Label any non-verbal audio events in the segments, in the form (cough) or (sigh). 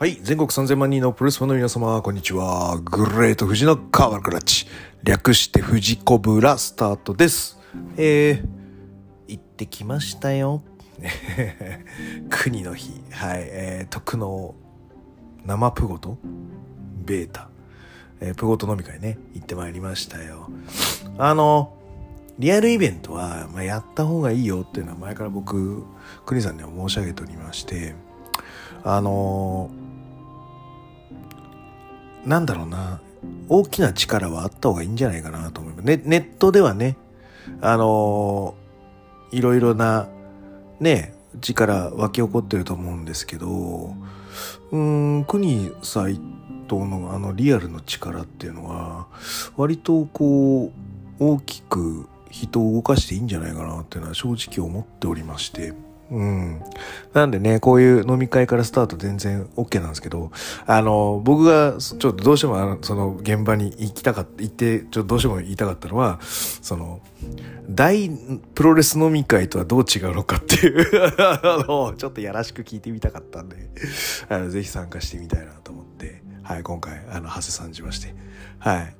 はい。全国3000万人のプロレスファンの皆様、こんにちは。グレート富士のカーバルクラッチ。略して富士コブラスタートです。えー、行ってきましたよ。(laughs) 国の日。はい。えー、特の生プゴトベータ。えー、プゴト飲み会ね、行ってまいりましたよ。あの、リアルイベントは、まあ、やった方がいいよっていうのは前から僕、国さんには申し上げておりまして、あのなんだろうな、大きな力はあった方がいいんじゃないかなと思います。ね、ネットではね、あのいろいろな、ね、力湧き起こってると思うんですけど、うーん、国斎藤のあのリアルの力っていうのは、割とこう、大きく人を動かしていいんじゃないかなっていうのは正直思っておりまして、うん。なんでね、こういう飲み会からスタート全然 OK なんですけど、あの、僕がちょっとどうしてもあのその現場に行きたかった、行って、ちょっとどうしても言いたかったのは、その、大プロレス飲み会とはどう違うのかっていう (laughs) あの、ちょっとやらしく聞いてみたかったんで、あのぜひ参加してみたいなと思って、はい、今回、あの、長谷さんじまして、はい。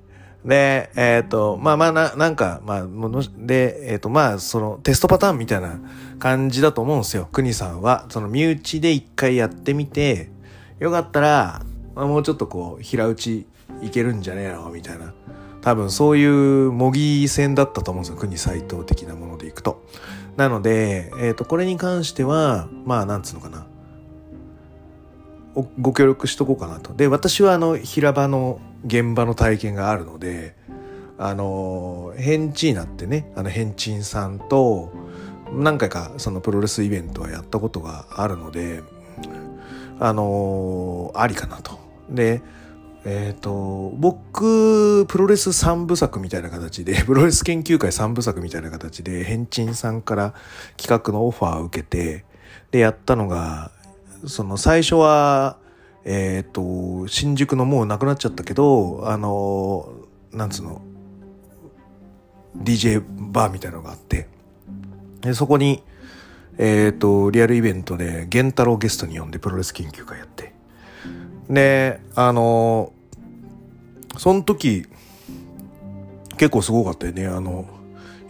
で、えっ、と、まあまあな、なんか、まあ、もので、えっ、と、まあ、その、テストパターンみたいな感じだと思うんですよ。国さんは。その、身内で一回やってみて、よかったら、まあ、もうちょっとこう、平打ちいけるんじゃねえのみたいな。多分、そういう模擬戦だったと思うんですよ。国斎藤的なものでいくと。なので、えっ、と、これに関しては、まあ、なんつうのかな。ご協力しとこうかなと。で、私はあの、平場の現場の体験があるので、あの、ヘンチーナってね、あの、ヘンチンさんと、何回かそのプロレスイベントはやったことがあるので、あの、ありかなと。で、えっ、と、僕、プロレス三部作みたいな形で、(laughs) プロレス研究会三部作みたいな形で、ヘンチンさんから企画のオファーを受けて、で、やったのが、その最初は、えっ、と、新宿のもうなくなっちゃったけど、あの、なんつうの、DJ バーみたいなのがあって、でそこに、えっ、と、リアルイベントで、源太郎ゲストに呼んでプロレス研究会やって、で、あの、その時、結構すごかったよね。あの、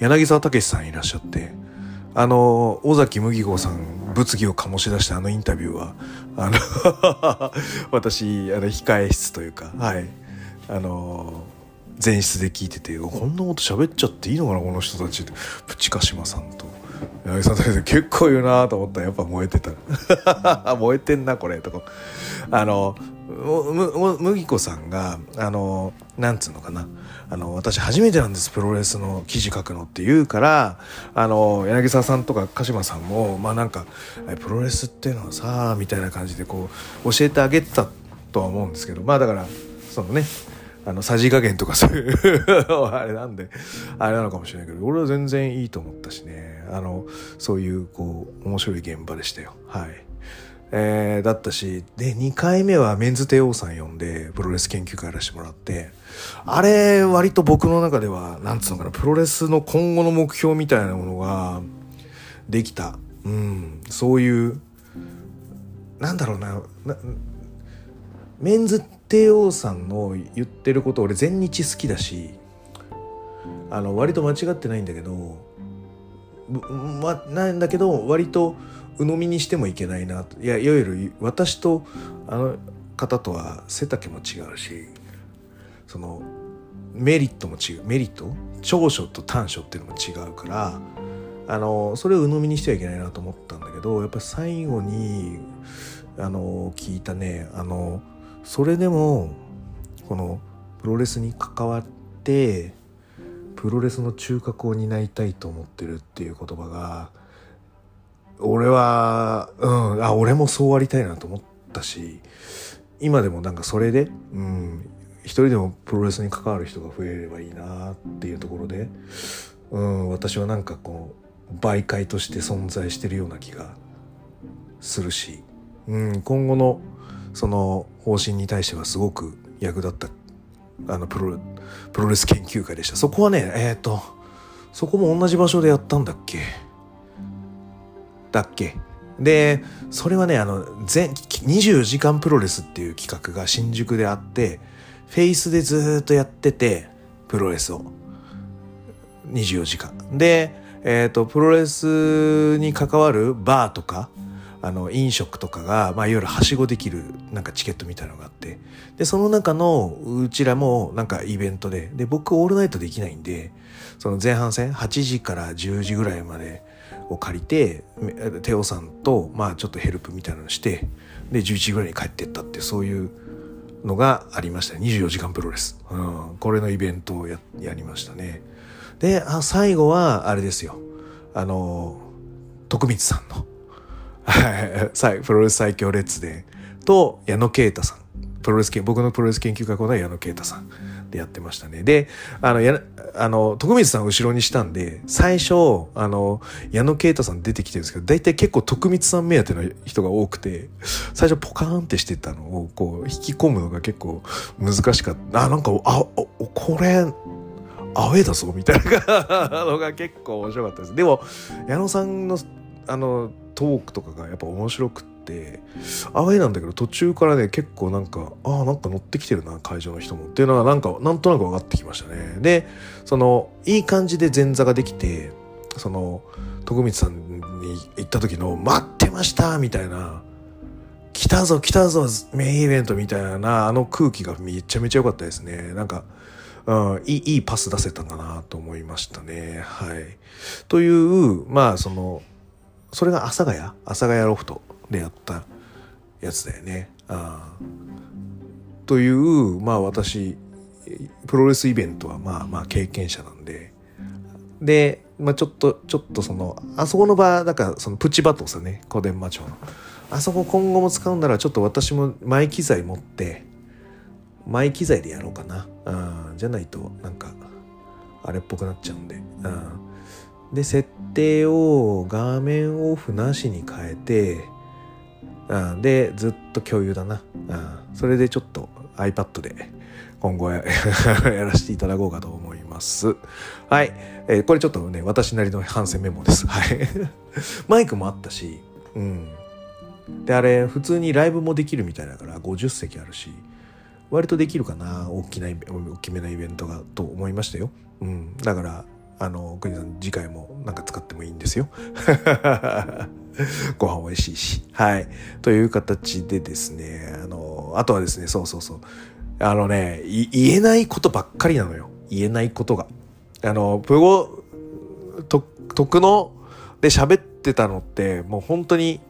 柳沢武さんいらっしゃって、あの、尾崎麦子さん、物議を醸し出したあのインタビューは、あの、(laughs) 私、あの、控え室というか、はい、あの、前室で聞いてて、こんなこと喋っちゃっていいのかな、この人たちって。プチカシマさんと。柳沢武さん結構言うなと思ったらやっぱ燃えてた。(laughs) 燃えてんな、これ、とか。あの、麦子さんが、あの、なんつうのかな。あの、私初めてなんです、プロレスの記事書くのって言うから、あの、柳沢さんとか鹿島さんも、まあなんか、プロレスっていうのはさ、みたいな感じでこう、教えてあげてたとは思うんですけど、まあだから、そのね、あの、さじ加減とかそういう (laughs) あれなんで、あれなのかもしれないけど、俺は全然いいと思ったしね、あの、そういう、こう、面白い現場でしたよ。はい。えー、だったし、で、2回目はメンズ帝王さん呼んで、プロレス研究会やらせてもらって、あれ、割と僕の中では、なんつうのかな、プロレスの今後の目標みたいなものが、できた。うん、そういう、なんだろうな、なメンズ帝王さんの言ってること俺全日好きだしあの割と間違ってないんだけどまなんだけど割と鵜呑みにしてもいけないなと。いやいわゆる私とあの方とは背丈も違うしそのメリットも違う。メリット？長所と短所っていうのも違うからあのそれを鵜呑みにしてはいけないなと思ったんだけどやっぱ最後にあの聞いたねあのそれでもこのプロレスに関わってプロレスの中核を担いたいと思ってるっていう言葉が俺はうん。あ俺もそうありたいなと思ったし今でもなんかそれでうん。一人でもプロレスに関わる人が増えればいいなっていうところでうん。私はなんかこう媒介として存在してるような気がするし、うん、今後のその方針に対してはすごく役立ったあのプロプロレス研究会でした。そこはねえっ、とそこも同じ場所でやったんだっけ？だっけ？で、それはね、あの、全、24時間プロレスっていう企画が新宿であって、フェイスでずっとやってて、プロレスを。24時間。で、えっ、ー、と、プロレスに関わるバーとか、あの、飲食とかが、まあ、いわゆるはしごできる、なんかチケットみたいなのがあって、で、その中の、うちらも、なんかイベントで、で、僕、オールナイトできないんで、その前半戦、8時から10時ぐらいまでを借りて、テオさんと、まあ、ちょっとヘルプみたいなのして、で、11時ぐらいに帰ってったって、そういうのがありましたね。24時間プロレス。うん、これのイベントをや、りましたね。で、あ、最後は、あれですよ。あの、徳光さんの、(laughs) プロレス最強列伝と矢野啓太さん。プロレス、僕のプロレス研究家コーナー矢野啓太さんでやってましたね。で、あの、や、あの、徳光さんを後ろにしたんで、最初、あの、矢野啓太さん出てきてるんですけど、大体結構徳光さん目当ての人が多くて、最初ポカーンってしてたのを、こう、引き込むのが結構難しかった。あ、なんか、あ、これ、アウェーだぞみたいなのが結構面白かったです。でも、矢野さんのあのトークとかがやっぱ面白くってアウェーなんだけど途中からね結構なんかああなんか乗ってきてるな会場の人もっていうのはなんかなんとなく分かってきましたね。でそのいい感じで前座ができてその徳光さんに行った時の「待ってました!」みたいな「来たぞ来たぞメインイベント」みたいなあの空気がめちゃめちゃ良かったですね。なんかうん、いいいいパス出せたんかなと思いましたね。はい。という、まあ、その、それが阿佐ヶ谷？阿佐ヶ谷ロフトでやったやつだよね。あという、まあ私、プロレスイベントはまあまあ経験者なんで、で、まあちょっと、ちょっとその、あそこの場、だからそのプチバトさね、小伝馬町の。あそこ今後も使うならちょっと私も前機材持って、前機材でやろうかな。うん、じゃないとなんかあれっぽくなっちゃうんで。うん、で設定を画面オフなしに変えて、でずっと共有だな。うん、それでちょっと iPad で今後 (laughs) やらせていただこうかと思います。はい。えー、これちょっとね、私なりの反省メモです。はい。(laughs) マイクもあったし、うん。で、あれ、普通にライブもできるみたいだから、50席あるし、割とできるかな大きな大きめなイベントがと思いましたよ。うん、だからあの国さん次回もなんか使ってもいいんですよ。(laughs) ご飯美味しいし。はい。という形でですね、あの、あとはですね、そうそうそう。あのね、言えないことばっかりなのよ。言えないことが。あの、プゴ、と、徳ので喋ってたのって、もう本当に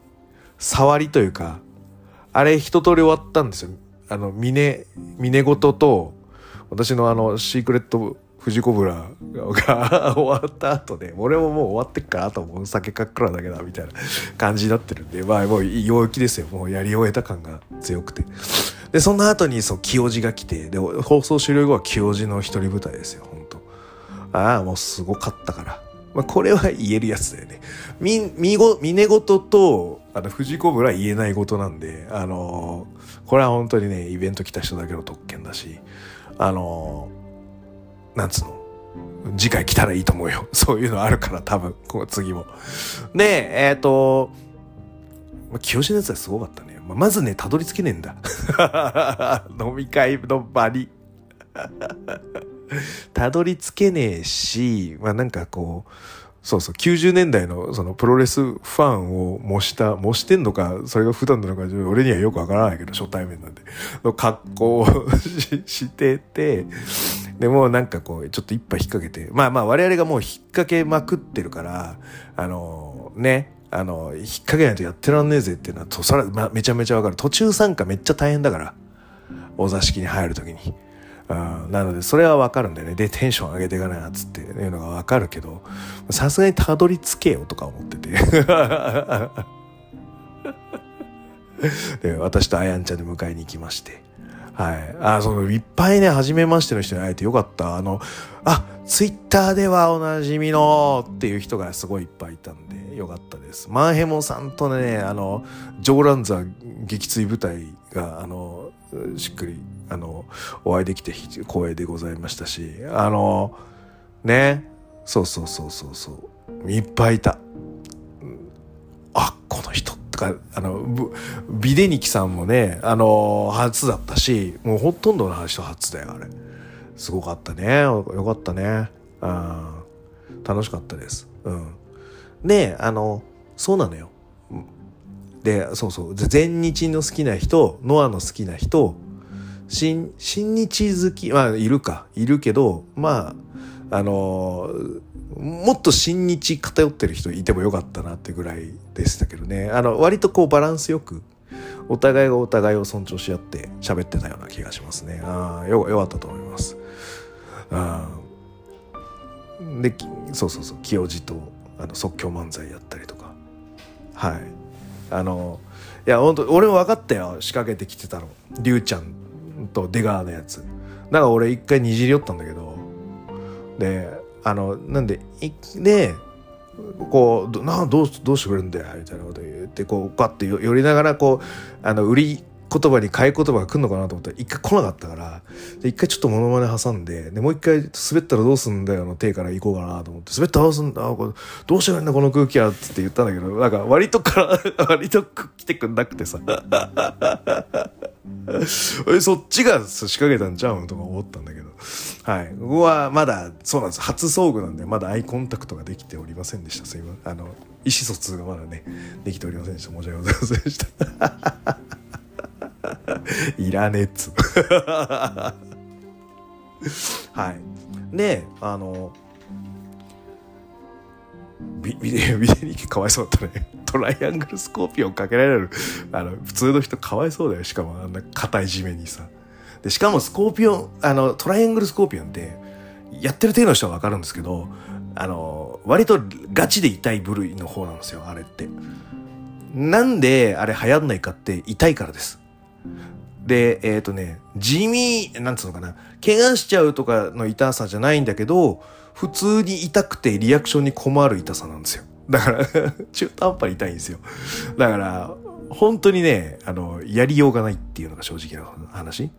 触りというか、あれ一通り終わったんですよ。あの、峰、峰ごとと、私のあの、シークレット富士コブラが終わった後で、俺ももう終わってっから、あともう酒かっくらだけだ、みたいな感じになってるんで、まあもう陽気ですよ。もうやり終えた感が強くて。で、その後にそう、清治が来て、で、放送終了後は清治の一人舞台ですよ、本当ああ、もうすごかったから。まあ、これは言えるやつだよね。み、みご、峰ごとと、あの、藤子部は言えないことなんで、あのー、これは本当にね、イベント来た人だけの特権だし、あのー、なんつうの、次回来たらいいと思うよ。(laughs) そういうのあるから、多分、こ次も。で、えっ、ー、と、清志のやつはすごかったね。まずね、たどり着けねえんだ。(laughs) 飲み会の場に。(laughs) たどり着けねえし、まあなんかこう、そうそう、90年代のそのプロレスファンを模した、模してんのか、それが普段なのか、俺にはよくわからないけど、初対面なんで、の格好を (laughs) してて、でもなんかこう、ちょっと一杯引っ掛けて、まあまあ我々がもう引っ掛けまくってるから、あの、ね、あの、引っ掛けないとやってらんねえぜっていうのは、とそれ、まあ、めちゃめちゃわかる。途中参加めっちゃ大変だから、お座敷に入るときに。なのでそれはわかるんだよねでテンション上げていかないなっつっていうのがわかるけどさすがにたどり着けよとか思ってて (laughs) で私とあやんちゃんで迎えに行きましてはい。あ、その、いっぱいね、初めましての人に会えてよかった。あの、あ、ツイッターではおなじみのっていう人がすごいいっぱいいたんで、よかったです。マンヘモさんとね、あの、ジョーランザ撃墜部隊が、あの、しっくり、あの、お会いできて光栄でございましたし、あの、ね、そうそうそうそうそう、いっぱいいた。あ、この人とか、あの、ビデニキさんもね、あの、初だったし、もうほとんどの人初だよ、あれ。すごかったね。よかったね。うん。楽しかったです。うん。で、あの、そうなのよ。で、そうそう。全日の好きな人、ノアの好きな人、新、新日好き、まあ、いるか。いるけど、まあ、あのもっと新日偏ってる人いてもよかったなってぐらいでしたけどね。あの、割とこうバランスよく、お互いがお互いを尊重し合って喋ってたような気がしますね。ああ、よ、よかったと思います。あで、そうそうそう、清治とあの即興漫才やったりとか。はい。あの、いや、本当俺も分かったよ。仕掛けてきてたの。りゅうちゃんと出川のやつ。だから俺一回にじり寄ったんだけど、で、あの、なんで、で、こう、などう、どうしてくれるんだよ、みたいなこと言って、こう、ガッて寄りながら、こう、あの、売り言葉に買い言葉が来るのかなと思ったら、一回来なかったから、一回ちょっとモノマネ挟んで、で、もう一回滑ったらどうすんだよの手から行こうかなと思って、滑ったらどうすんだ？どうしてくれんだこの空気はって言ったんだけど、なんか割とから、割と来てくんなくてさ。え、そっちが仕掛けたんちゃうんとか思ったんだけど。はい。ここはまだ、そうなんです。初遭遇なんで、まだアイコンタクトができておりませんでした。すいません。あの、意思疎通がまだね、できておりませんでした。申し訳ございませんでした。(laughs) いらねっつ。(laughs) はい。で、あの、ビビデビデニキかわいそうだったね。トライアングルスコーピオンかけられる、あの、普通の人かわいそうだよ。しかもあんな硬い地面にさ。で、しかもスコーピオン、あの、トライアングルスコーピオンって、やってる程度の人はわかるんですけど、あの、割とガチで痛い部類の方なんですよ、あれって。なんであれ流行んないかって痛いからです。で、えっ、ー、とね、地味、なんつうのかな、怪我しちゃうとかの痛さじゃないんだけど、普通に痛くてリアクションに困る痛さなんですよ。だから中途半端に痛いんですよ。だから、本当にね、あの、やりようがないっていうのが正直な話。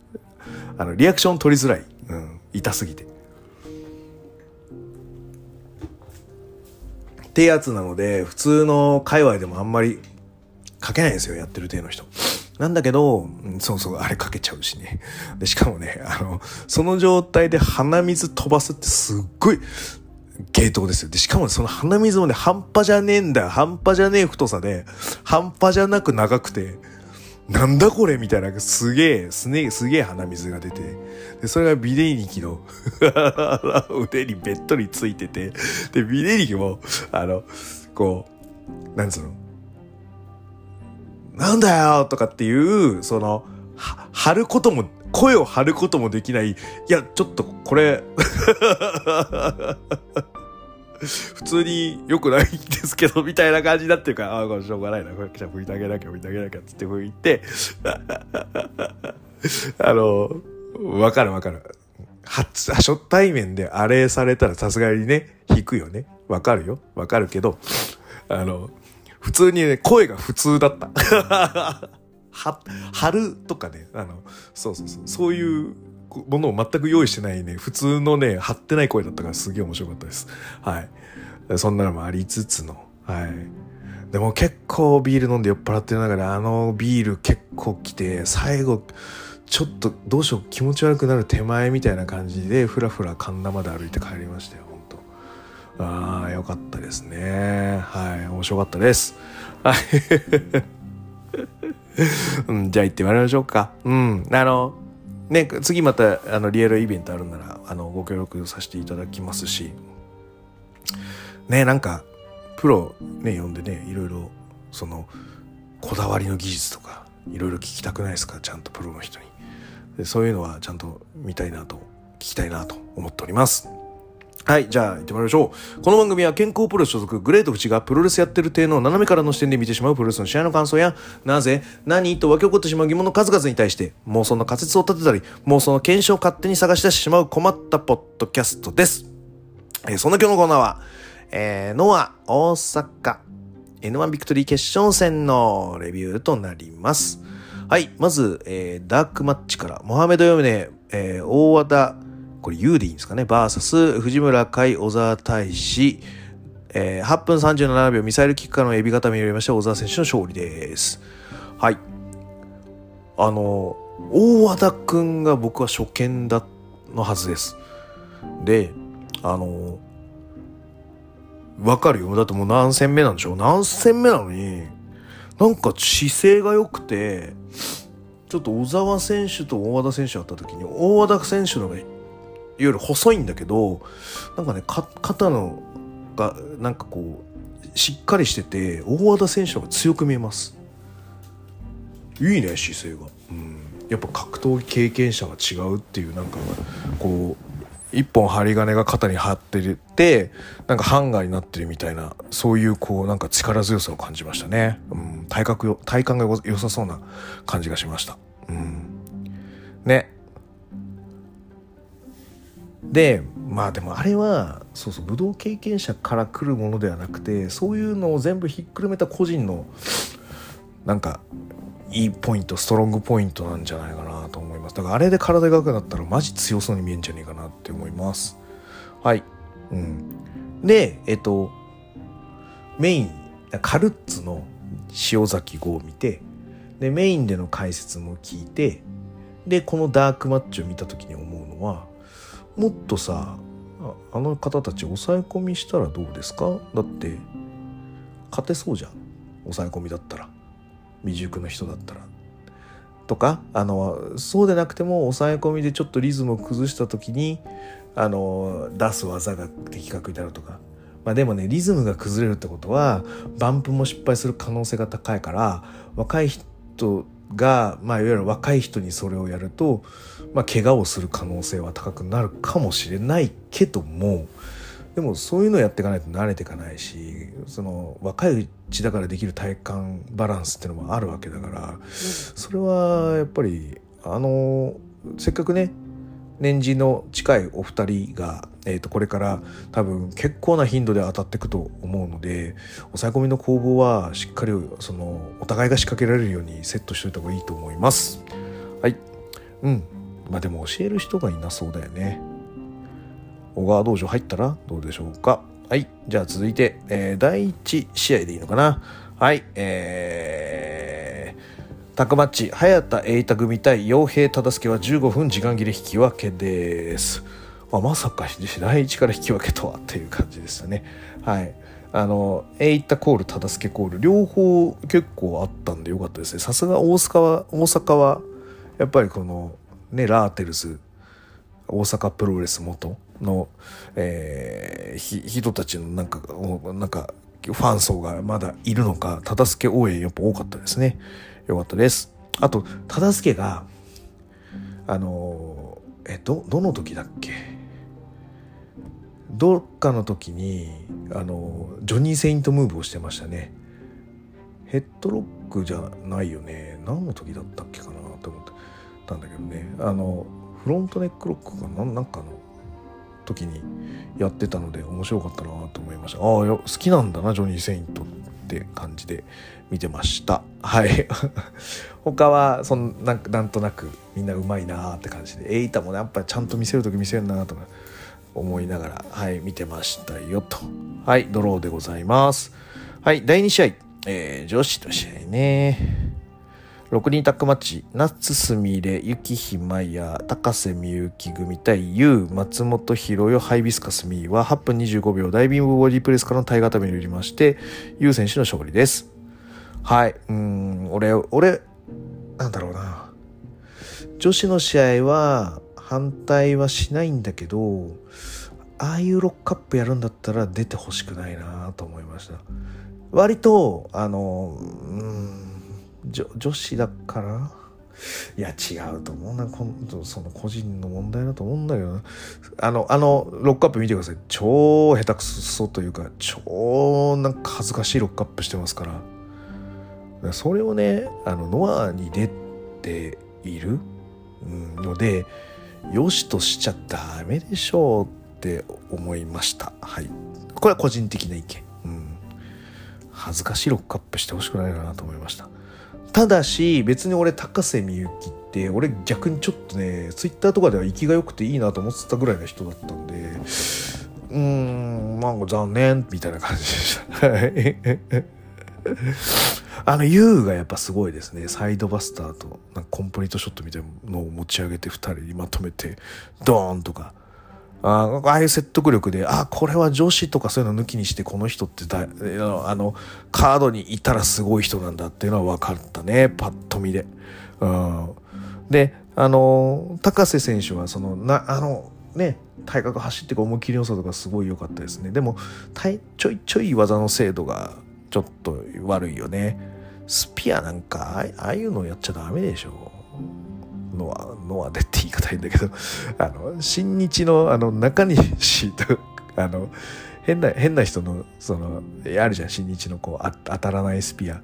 あの、リアクション取りづらい。うん、痛すぎて。ってやつなので、普通の界隈でもあんまり書けないんですよ、やってる体の人。なんだけど、そうそう、あれかけちゃうしね。で、しかもね、あの、その状態で鼻水飛ばすってすっごい、芸当ですよ。で、しかもその鼻水もね、半端じゃねえんだよ。半端じゃねえ太さで、半端じゃなく長くて、なんだこれみたいな、すげえ、すね、すげえ鼻水が出て、で、それがビデニキの (laughs) 腕にべっとりついてて、で、ビデニキも、あの、こう、なんつうの、なんだよとかっていう、その、は張ることも、声を張ることもできない。いや、ちょっとこれ (laughs) 普通に良くないんですけど、みたいな感じになってるから、ああ、これしょうがないな。これじゃあ拭いてあげなきゃ、拭いてあげなきゃ、つって拭いて、(laughs) あの、わかるわかる。初、初対面であれされたらさすがにね、引くよね。わかるよ。わかるけど、あの、普通にね、声が普通だった。(laughs) は、春とかね、あの、そうそうそう、そういうものを全く用意してないね、普通のね、張ってない声だったからすげえ面白かったです。はい。そんなのもありつつの、はい。でも結構ビール飲んで酔っ払ってる中で、あのビール結構来て、最後、ちょっとどうしよう気持ち悪くなる手前みたいな感じで、ふらふら神田まで歩いて帰りましたよ。ああ、よかったですね。はい、面白かったです。はい。うん、じゃあ行ってまいりましょうか。うん。あの、ね、次また、あの、リアルイベントあるなら、あの、ご協力させていただきますし、ね、なんか、プロね、呼んでね、いろいろ、その、こだわりの技術とか、いろいろ聞きたくないですか？ちゃんとプロの人に。そういうのはちゃんと見たいなと、聞きたいなと思っております。はい。じゃあ、行ってまいりましょう。この番組は健康プロレス所属、グレートフチがプロレスやってる体の斜めからの視点で見てしまうプロレスの試合の感想や、なぜ、何と湧き起こってしまう疑問の数々に対して、妄想の仮説を立てたり、妄想の検証を勝手に探し出してしまう困ったポッドキャストです。えー、そんな今日のコーナーは、えー、ノア大阪 N1 ビクトリー決勝戦のレビューとなります。はい。まず、えー、ダークマッチから、モハメド・ヨムネ、えー、大和田、これ U でいいんですかね？バーサス、藤村海、小沢大志、えー、8分37秒ミサイルキッカーのエビ固めによりまして小沢選手の勝利です。はい。あの、大和田くんが僕は初見だのはずです。で、あの、わかるよ。だってもう何戦目なんでしょう？何戦目なのに、なんか姿勢が良くて、ちょっと小沢選手と大和田選手が会った時に、大和田選手の方がいわゆる細いんだけど、なんかね、肩のが、なんかこう、しっかりしてて、大和田選手の方が強く見えます。いいね、姿勢が。うん。やっぱ格闘技経験者が違うっていう、なんか、こう、一本針金が肩に張ってて、なんかハンガーになってるみたいな、そういうこう、なんか力強さを感じましたね。うん。体格よ、体感がよ良さそうな感じがしました。うん。ね。で、まあでもあれは、そうそう、武道経験者から来るものではなくて、そういうのを全部ひっくるめた個人の、なんか、いいポイント、ストロングポイントなんじゃないかなと思います。だからあれで体が良くなったらマジ強そうに見えんじゃねえかなって思います。はい。うん。で、えっと、メイン、カルッツの塩崎号を見て、で、メインでの解説も聞いて、で、このダークマッチを見た時に思うのは、もっとさ、あの方たち抑え込みしたらどうですか？だって、勝てそうじゃん。抑え込みだったら。未熟の人だったら。とかあのそうでなくても抑え込みでちょっとリズムを崩した時にあの出す技が的確になるとか。まあでもねリズムが崩れるってことはバンプも失敗する可能性が高いから若い人が、まあ、いわゆる若い人にそれをやると、まあ、怪我をする可能性は高くなるかもしれないけどもでもそういうのをやっていかないと慣れていかないしその若いうちだからできる体幹バランスっていうのもあるわけだからそれはやっぱりあのせっかくね年次の近いお二人が、えー、とこれから多分結構な頻度で当たっていくと思うので抑え込みの攻防はしっかりそのお互いが仕掛けられるようにセットしといた方がいいと思います。はい。うん。まあでも教える人がいなそうだよね。小川道場入ったらどうでしょうか。はい。じゃあ続いて、えー第1試合でいいのかな。はい。えー、タッグマッチ、早田栄太組対傭兵忠介は15分時間切れ引き分けです。まあ、まさか第一から引き分けとはっていう感じでしたね。はい。あの、栄太コール、忠介コール、両方結構あったんでよかったですね。さすが大阪は、大阪は、やっぱりこの、ね、ラーテルズ、大阪プロレス元の、えーひ人たちのなんか、なんか、ファン層がまだいるのか、忠助応援やっぱ多かったですね。よかったです。あと、忠助が、あの、え、ど、どの時だっけ？どっかの時に、あの、ジョニー・セイントムーブをしてましたね。ヘッドロックじゃないよね。何の時だったっけかな？たんだけどね。あの、フロントネックロックかななんかの時にやってたので面白かったなと思いました。ああ、好きなんだな、ジョニー・セイントって感じで見てました。はい。(laughs) 他は、そんなんなんとなくみんなうまいなって感じで、エイタもね、やっぱりちゃんと見せる時見せるなとか思いながら、はい、見てましたよと。はい、ドローでございます。はい、第2試合、えー、女子の試合ね。6人タッグマッチ、夏すみれ、ゆきひまや、高瀬みゆき組対ゆう、松本ひろよ、ハイビスカスミーは8分25秒ダイビングボディプレスからの体固めによりまして、ゆう選手の勝利です。はい、うん、俺、俺、なんだろうな。女子の試合は反対はしないんだけど、ああいうロックアップやるんだったら出てほしくないなと思いました。割と、あの、うん、女女子だから？いや違うと思うな。今度その個人の問題だと思うんだけどあのあのロックアップ見てください。超下手くそというか超なんか恥ずかしいロックアップしてますから。それをねあのノアに出ている、のでよしとしちゃダメでしょうって思いました。はい。これは個人的な意見、うん、恥ずかしいロックアップしてほしくないかなと思いました。ただし別に俺高瀬みゆきって俺逆にちょっとねツイッターとかでは生きが良くていいなと思ってたぐらいの人だったんでうーんなんか残念みたいな感じでした (laughs) あの U がやっぱすごいですね。サイドバスターとなんかコンプリートショットみたいなのを持ち上げて2人にまとめてドーンとか。あああいう説得力で、ああこれは女子とかそういうの抜きにしてこの人ってだあのカードにいたらすごい人なんだっていうのは分かったね。パッと見で。うん、であの高瀬選手はそのなあのね体格走って思い切り良さとかすごい良かったですね。でもちょいちょい技の精度がちょっと悪いよね。スピアなんかああいうのやっちゃダメでしょ。ノア、ノアでって言い方いいんだけど、(laughs) あの、新日のあの中西と、(laughs) あの、変な、変な人の、その、あるじゃん、新日のこう、あ当たらないスピア。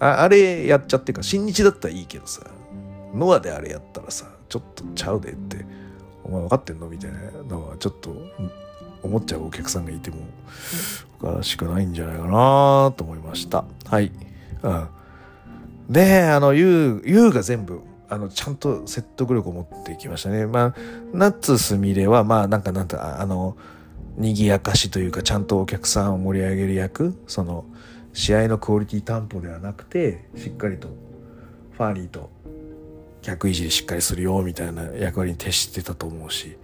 ああれやっちゃってか、新日だったらいいけどさ、ノアであれやったらさ、ちょっとちゃうでって、お前分かってんのみたいなのは、ちょっと、思っちゃうお客さんがいても、おかしくないんじゃないかなと思いました。はい。うん。で、あの、ユウ、ユウが全部、あの、ちゃんと説得力を持ってきましたね。まあ、ナッツスミレは、まあ、なんか、なんか、あの、賑やかしというか、ちゃんとお客さんを盛り上げる役、その、試合のクオリティ担保ではなくて、しっかりと、ファーリーと、客いじりしっかりするよ、みたいな役割に徹してたと思うし。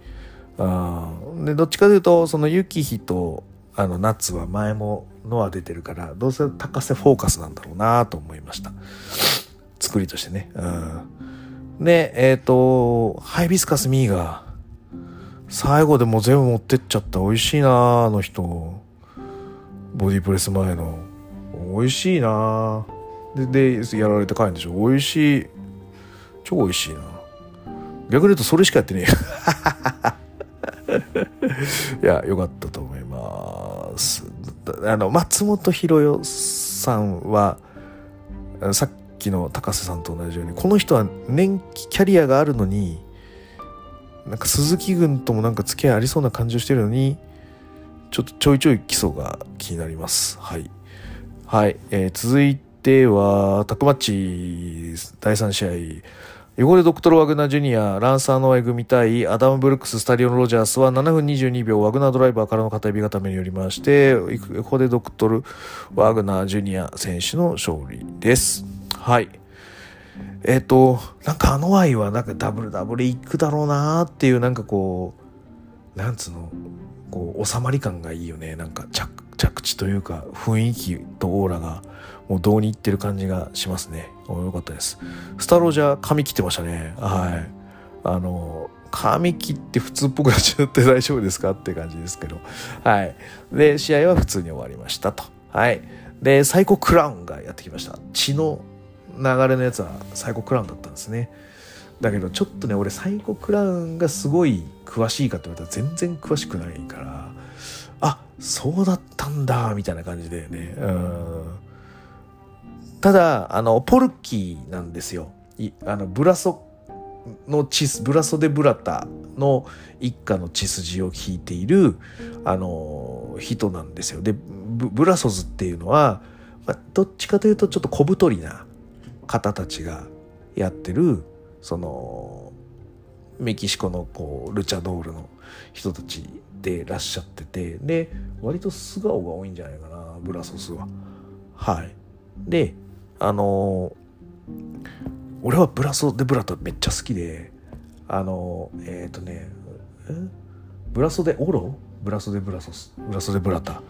あで、どっちかというと、その、ユキヒと、あの、ナッツは前もノア出てるから、どうせ高瀬フォーカスなんだろうなと思いました。作りとしてね。うんで、えっ、ー、と、ハイビスカスミーが、最後でも全部持ってっちゃった。美味しいなあの人。ボディプレス前の。美味しいなで、で、やられて帰るんでしょ。美味しい。超美味しいな逆に言うとそれしかやってねえ。(laughs) いや、よかったと思います。あの、松本博代さんは、さっきの高瀬さんと同じようにこの人は年季キャリアがあるのになんか鈴木軍ともなんか付き合いありそうな感じをしてるのにちょっとちょいちょい基礎が気になります。はい。はい、えー、続いてはタッグマッチ第3試合。汚れドクトル・ワグナー・ジュニア、ランサー・ノアイ組対アダム・ブルックス・スタリオン・ロジャースは7分22秒ワグナードライバーからの片指固めによりまして、ここでドクトル・ワグナー・ジュニア選手の勝利です。はい。えっ、ー、と、なんかあの愛はなんかダブルダブルいくだろうなっていうなんかこう、なんつうの、こう収まり感がいいよね。なんか着着地というか雰囲気とオーラがもうどうにいってる感じがしますね。よかったです。スタロージャー髪切ってましたね。はい。あの、髪切って普通っぽくなっちゃって大丈夫ですかって感じですけど。はい。で、試合は普通に終わりましたと。はい。で、サイコクラウンがやってきました。血の流れのやつはサイコクラウンだったんですね。だけどちょっとね俺サイコクラウンがすごい詳しいかって言われたら全然詳しくないからあそうだったんだみたいな感じでね。うん。ただあのポルキーなんですよ。あのブラソの血ブラソデブラタの一家の血筋を引いているあの人なんですよ。でブラソズっていうのは、まあ、どっちかというとちょっと小太りな方たちがやってるそのメキシコのこうルチャドールの人たちでいらっしゃっててで割と素顔が多いんじゃないかなブラソスは。はい。であの俺はブラソでブラトめっちゃ好きであのえっ、ー、とねブラソでオロ？ブラソでブラソス？ブラソでブラタ？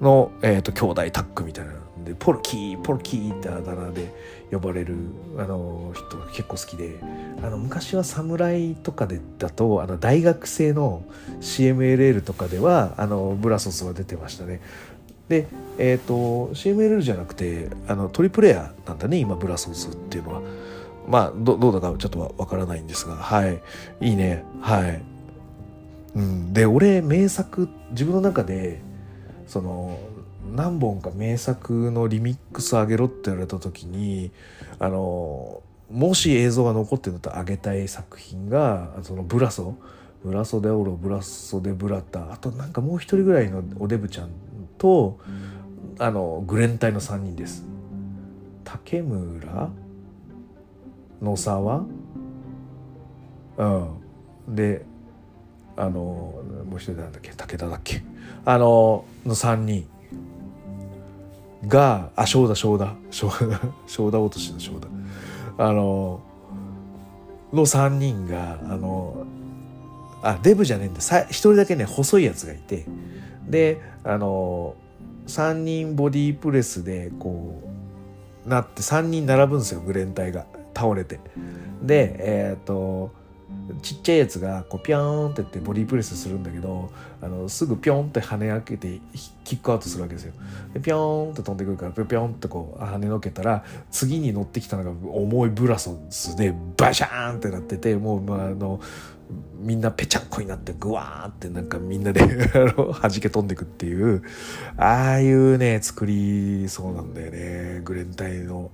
の、えーと、兄弟タッグみたいなでポルキーポルキーってあだ名で呼ばれるあの人結構好きであの昔は侍とかでだとあの大学生の CMLL とかではあのブラソスは出てましたね。でえっ、ー、と CMLL じゃなくてあのトリプレアなんだね今ブラソスっていうのは。まあどうだかちょっとわからないんですがはい。いいね。はい。うん。で俺名作自分の中でその何本か名作のリミックス上げろって言われた時にあのもし映像が残ってるんだったら上げたい作品がそのブラソブラソデオロブラソデブラタあとなんかもう一人ぐらいのおデブちゃんと、あのグレン隊の3人です。竹村野沢？うん。であのもう一人なんだっけ？武田だっけ？あのの3人があ正田正田。正田正田落としの正田。あのの3人があのあデブじゃねえんだ。一人だけね細いやつがいて。であの3人ボディープレスでこうなって3人並ぶんですよグレン隊が。倒れて。でえっ、ー、とちっちゃいやつがこうピョーンってってボディープレスするんだけどあのすぐピョンって跳ね上げてキックアウトするわけですよ。でピョーンって飛んでくるからピョピョンってこう跳ねのけたら次に乗ってきたのが重いブラソスでバシャーンってなっててもう、まあ、あのみんなぺちゃんこになってグワーってなんかみんなで (laughs) 弾け飛んでくっていうああいうね作りそうなんだよね。グレン隊の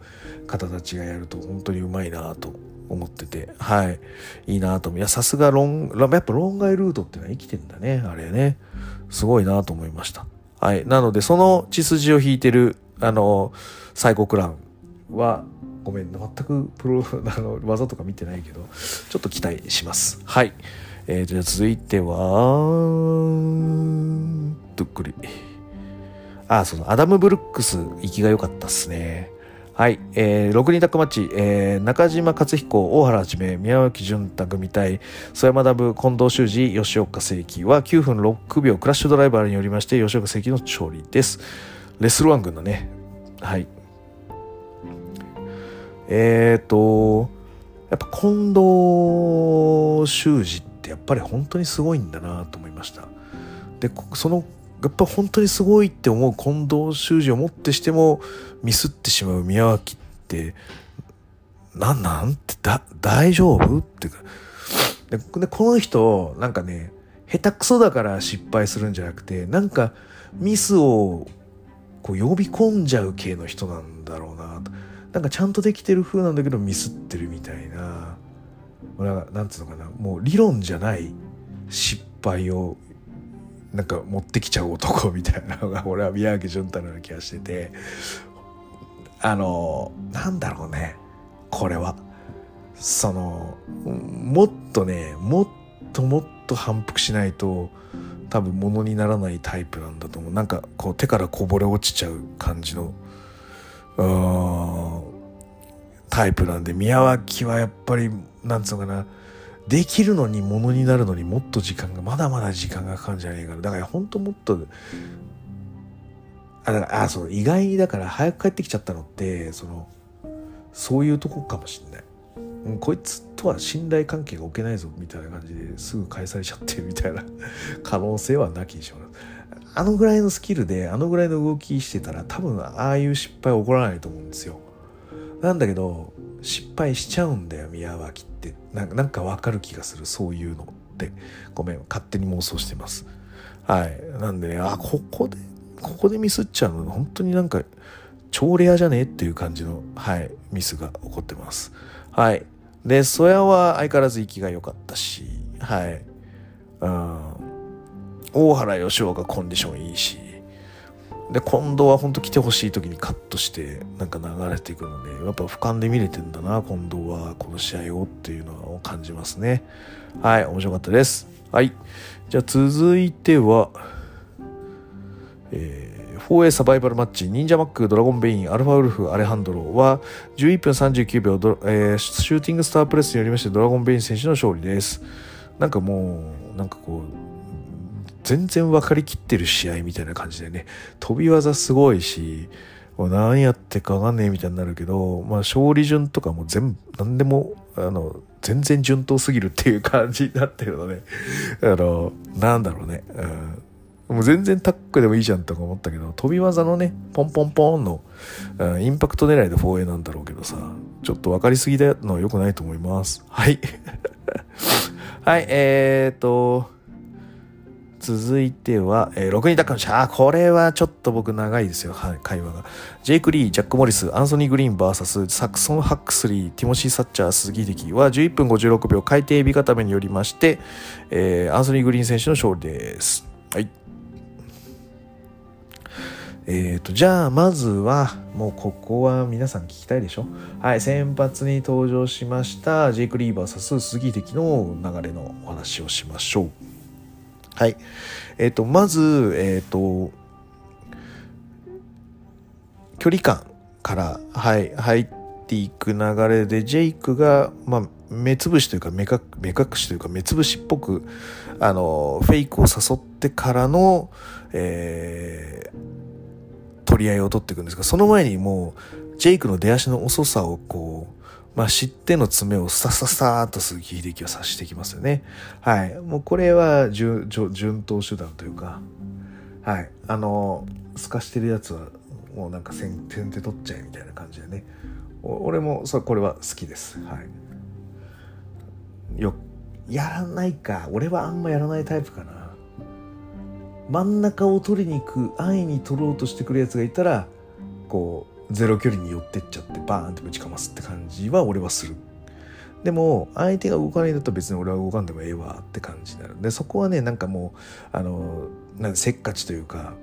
方たちがやると本当にうまいなと思っててはい。いいなと思う。いやさすがロンやっぱロンガイルートってのは生きてんだねあれね。すごいなと思いました。はい。なのでその血筋を引いてるあのサイコクランはごめん全くプロ (laughs) あの技とか見てないけどちょっと期待します。はい。えー、じゃあ続いてはどっくり。あそのアダム・ブルックス生きが良かったっすね。はい、えー、6人タッグマッチ、えー、中島克彦、大原はじめ、宮脇潤太組対、曽山ダブ、近藤修二、吉岡聖輝は9分6秒クラッシュドライバーによりまして、吉岡聖輝の勝利です。レスルワン軍のね、はい、えっ、ー、と、やっぱ近藤修二ってやっぱり本当にすごいんだなと思いました。で、そのやっぱ本当にすごいって思う近藤修二をもってしてもミスってしまう宮脇ってなんなん？ってだ大丈夫？ってか。でこの人なんかね下手くそだから失敗するんじゃなくてなんかミスをこう呼び込んじゃう系の人なんだろうな。となんかちゃんとできてる風なんだけどミスってるみたいな。なんつうのかな。もう理論じゃない失敗をなんか持ってきちゃう男みたいなのが俺は宮城潤太のような気がしててあのなんだろうね。これは。そのもっとねもっともっと反復しないと多分ものにならないタイプなんだと思う。なんかこう手からこぼれ落ちちゃう感じのタイプなんで宮脇はやっぱりなんつうのかな。できるのにものになるのにもっと時間がまだまだ時間がかかるんじゃないかなだから本当もっとあだからあそう意外にだから早く帰ってきちゃったのってそのそういうとこかもしんない、うん、こいつとは信頼関係が置けないぞみたいな感じですぐ返されちゃってみたいな可能性はなきにしもあのぐらいのスキルであのぐらいの動きしてたら多分ああいう失敗起こらないと思うんですよ。なんだけど失敗しちゃうんだよ宮脇って。なんかわかる気がするそういうのって。ごめん勝手に妄想してます。はい。なんでねあここでここでミスっちゃうの？本当になんか超レアじゃね？えっていう感じのはいミスが起こってます。はい。でそやは相変わらず息が良かったしはい。うん。大原義雄がコンディションいいし。で今度は本当来てほしい時にカットしてなんか流れていくのでやっぱ俯瞰で見れてんだな近藤はこの試合をっていうのを感じますね。はい面白かったです。はい。じゃあ続いてはえー、4A サバイバルマッチ忍者マックドラゴンベインアルファウルフアレハンドロは11分39秒ド、えー、シューティングスタープレスによりましてドラゴンベイン選手の勝利です。なんかもうなんかこう全然分かりきってる試合みたいな感じでね、飛び技すごいし、何やってかわかんねえみたいになるけど、まあ勝利順とかも全部、何でも、あの、全然順当すぎるっていう感じになってるので、あの、なんだろうね、うん、もう全然タックでもいいじゃんとか思ったけど、飛び技のね、ポンポンポンの、うん、インパクト狙いで 4A なんだろうけどさ、ちょっと分かりすぎだのは良くないと思います。はい。(laughs) はい、えーと、続いては、えー、6人タッグのシャー。これはちょっと僕長いですよ。はい、会話が。ジェイク・リー、ジャック・モリス、アンソニー・グリーン VS サクソン・ハックスリー、ティモシー・サッチャー、鈴木力は11分56秒海底エビ固めによりまして、えー、アンソニー・グリーン選手の勝利です。はい。えーと、じゃあまずはもうここは皆さん聞きたいでしょ？はい先発に登場しましたジェイク・リーバーサス杉敵の流れのお話をしましょうはい。えっ、と、まず、えっ、と、距離感から、はい、入っていく流れで、ジェイクが、まあ、目つぶしというか目か、目隠しというか、目つぶしっぽく、あの、フェイクを誘ってからの、えー、取り合いを取っていくんですが、その前にもう、ジェイクの出足の遅さをこう、まあ、知っての爪をさささーっと鈴木秀樹は刺していきますよね。はい。もうこれは順順当手段というか、はい。あの、透かしてるやつは、もうなんか先手で取っちゃえみたいな感じでね。俺もそこれは好きです。はい。よ、やらないか。俺はあんまやらないタイプかな。真ん中を取りに行く、安易に取ろうとしてくるやつがいたら、こう、ゼロ距離に寄ってっちゃってバーンってぶちかますって感じは俺はする。でも相手が動かないんだったら別に俺は動かんでもええわって感じになる。でそこはねなんかもうあのなんせっかちというか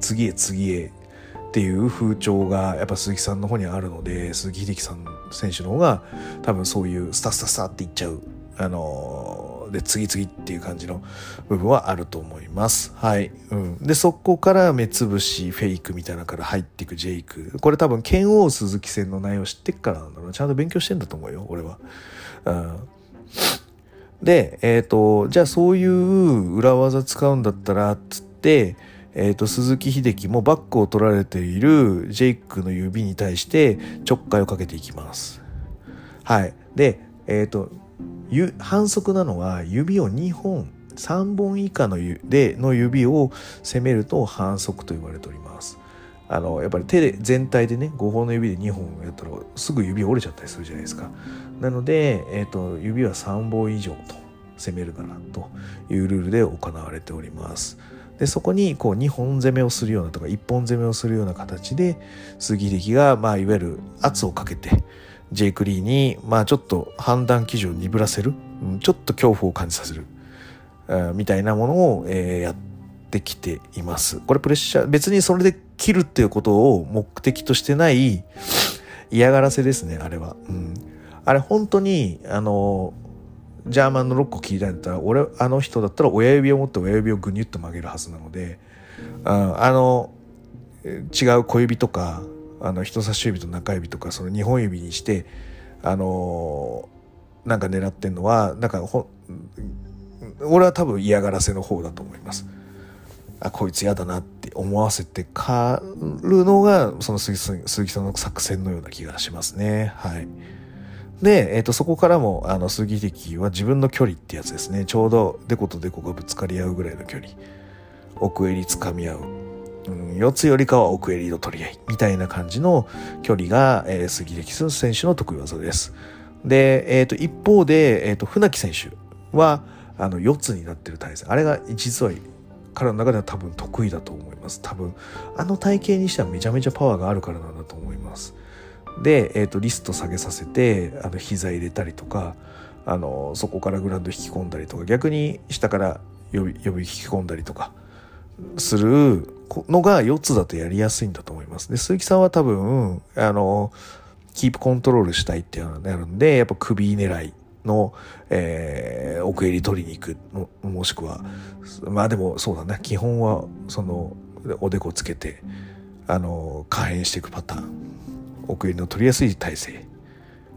次へ次へっていう風潮がやっぱ鈴木さんの方にあるので鈴木秀樹さん選手の方が多分そういうスタスタスタっていっちゃうあので次々っていう感じの部分はあると思います。はい。うん。で、そこから目つぶし、フェイクみたいなから入っていくジェイク。これ多分、剣王鈴木戦の内容知ってっからなんだろう。ちゃんと勉強してんだと思うよ、俺は。うん。で、えっ、ー、と、じゃあそういう裏技使うんだったら、つって、えーと、と鈴木秀樹もバックを取られているジェイクの指に対してちょっかいをかけていきます。はい。で、えっ、ー、と、反則なのは指を2本3本以下のでの指を攻めると反則と言われております。あのやっぱり手で全体でね5本の指で2本やったらすぐ指折れちゃったりするじゃないですか。なので、えーと、指は3本以上と攻めるならというルールで行われております。でそこにこう2本攻めをするようなとか1本攻めをするような形で杉力が、まあ、いわゆる圧をかけてジェイク・リーに、まあちょっと判断基準を鈍らせる、ちょっと恐怖を感じさせる、みたいなものを、えー、やってきています。これプレッシャー、別にそれで切るっていうことを目的としてない嫌がらせですね、あれは。うん、あれ本当に、あの、ジャーマンの6個聞いたんだったら、俺、あの人だったら親指を持って親指をぐにゅっと曲げるはずなので、ああの、違う小指とか、あの人差し指と中指とかその2本指にしてあのー、なんか狙ってんのはなんかほ俺は多分嫌がらせの方だと思います。あこいつ嫌だなって思わせてかるのがその鈴木さんの作戦のような気がしますね。はい。で、えーと、そこからもあの鈴木的は自分の距離ってやつですねちょうどデコとデコがぶつかり合うぐらいの距離奥襟つかみ合ううん、四つよりかは奥襟の取り合いみたいな感じの距離が、えー、杉歴史選手の得意技です。で、えー、と一方で、えー、と船木選手はあの四つになってる体勢あれが実は彼の中では多分得意だと思います。多分あの体型にしてはめちゃめちゃパワーがあるからなんだと思います。で、えー、とリスト下げさせてあの膝入れたりとかあのそこからグラウンド引き込んだりとか逆に下から呼び呼び引き込んだりとかするのが4つだとやりやすいんだと思います。で、鈴木さんは多分、あの、キープコントロールしたいっていうのがあるんで、やっぱ首狙いの、えー、奥襟取りに行くも、もしくは、まあでもそうだね、基本は、その、おでこつけて、あの、可変していくパターン。奥襟の取りやすい体勢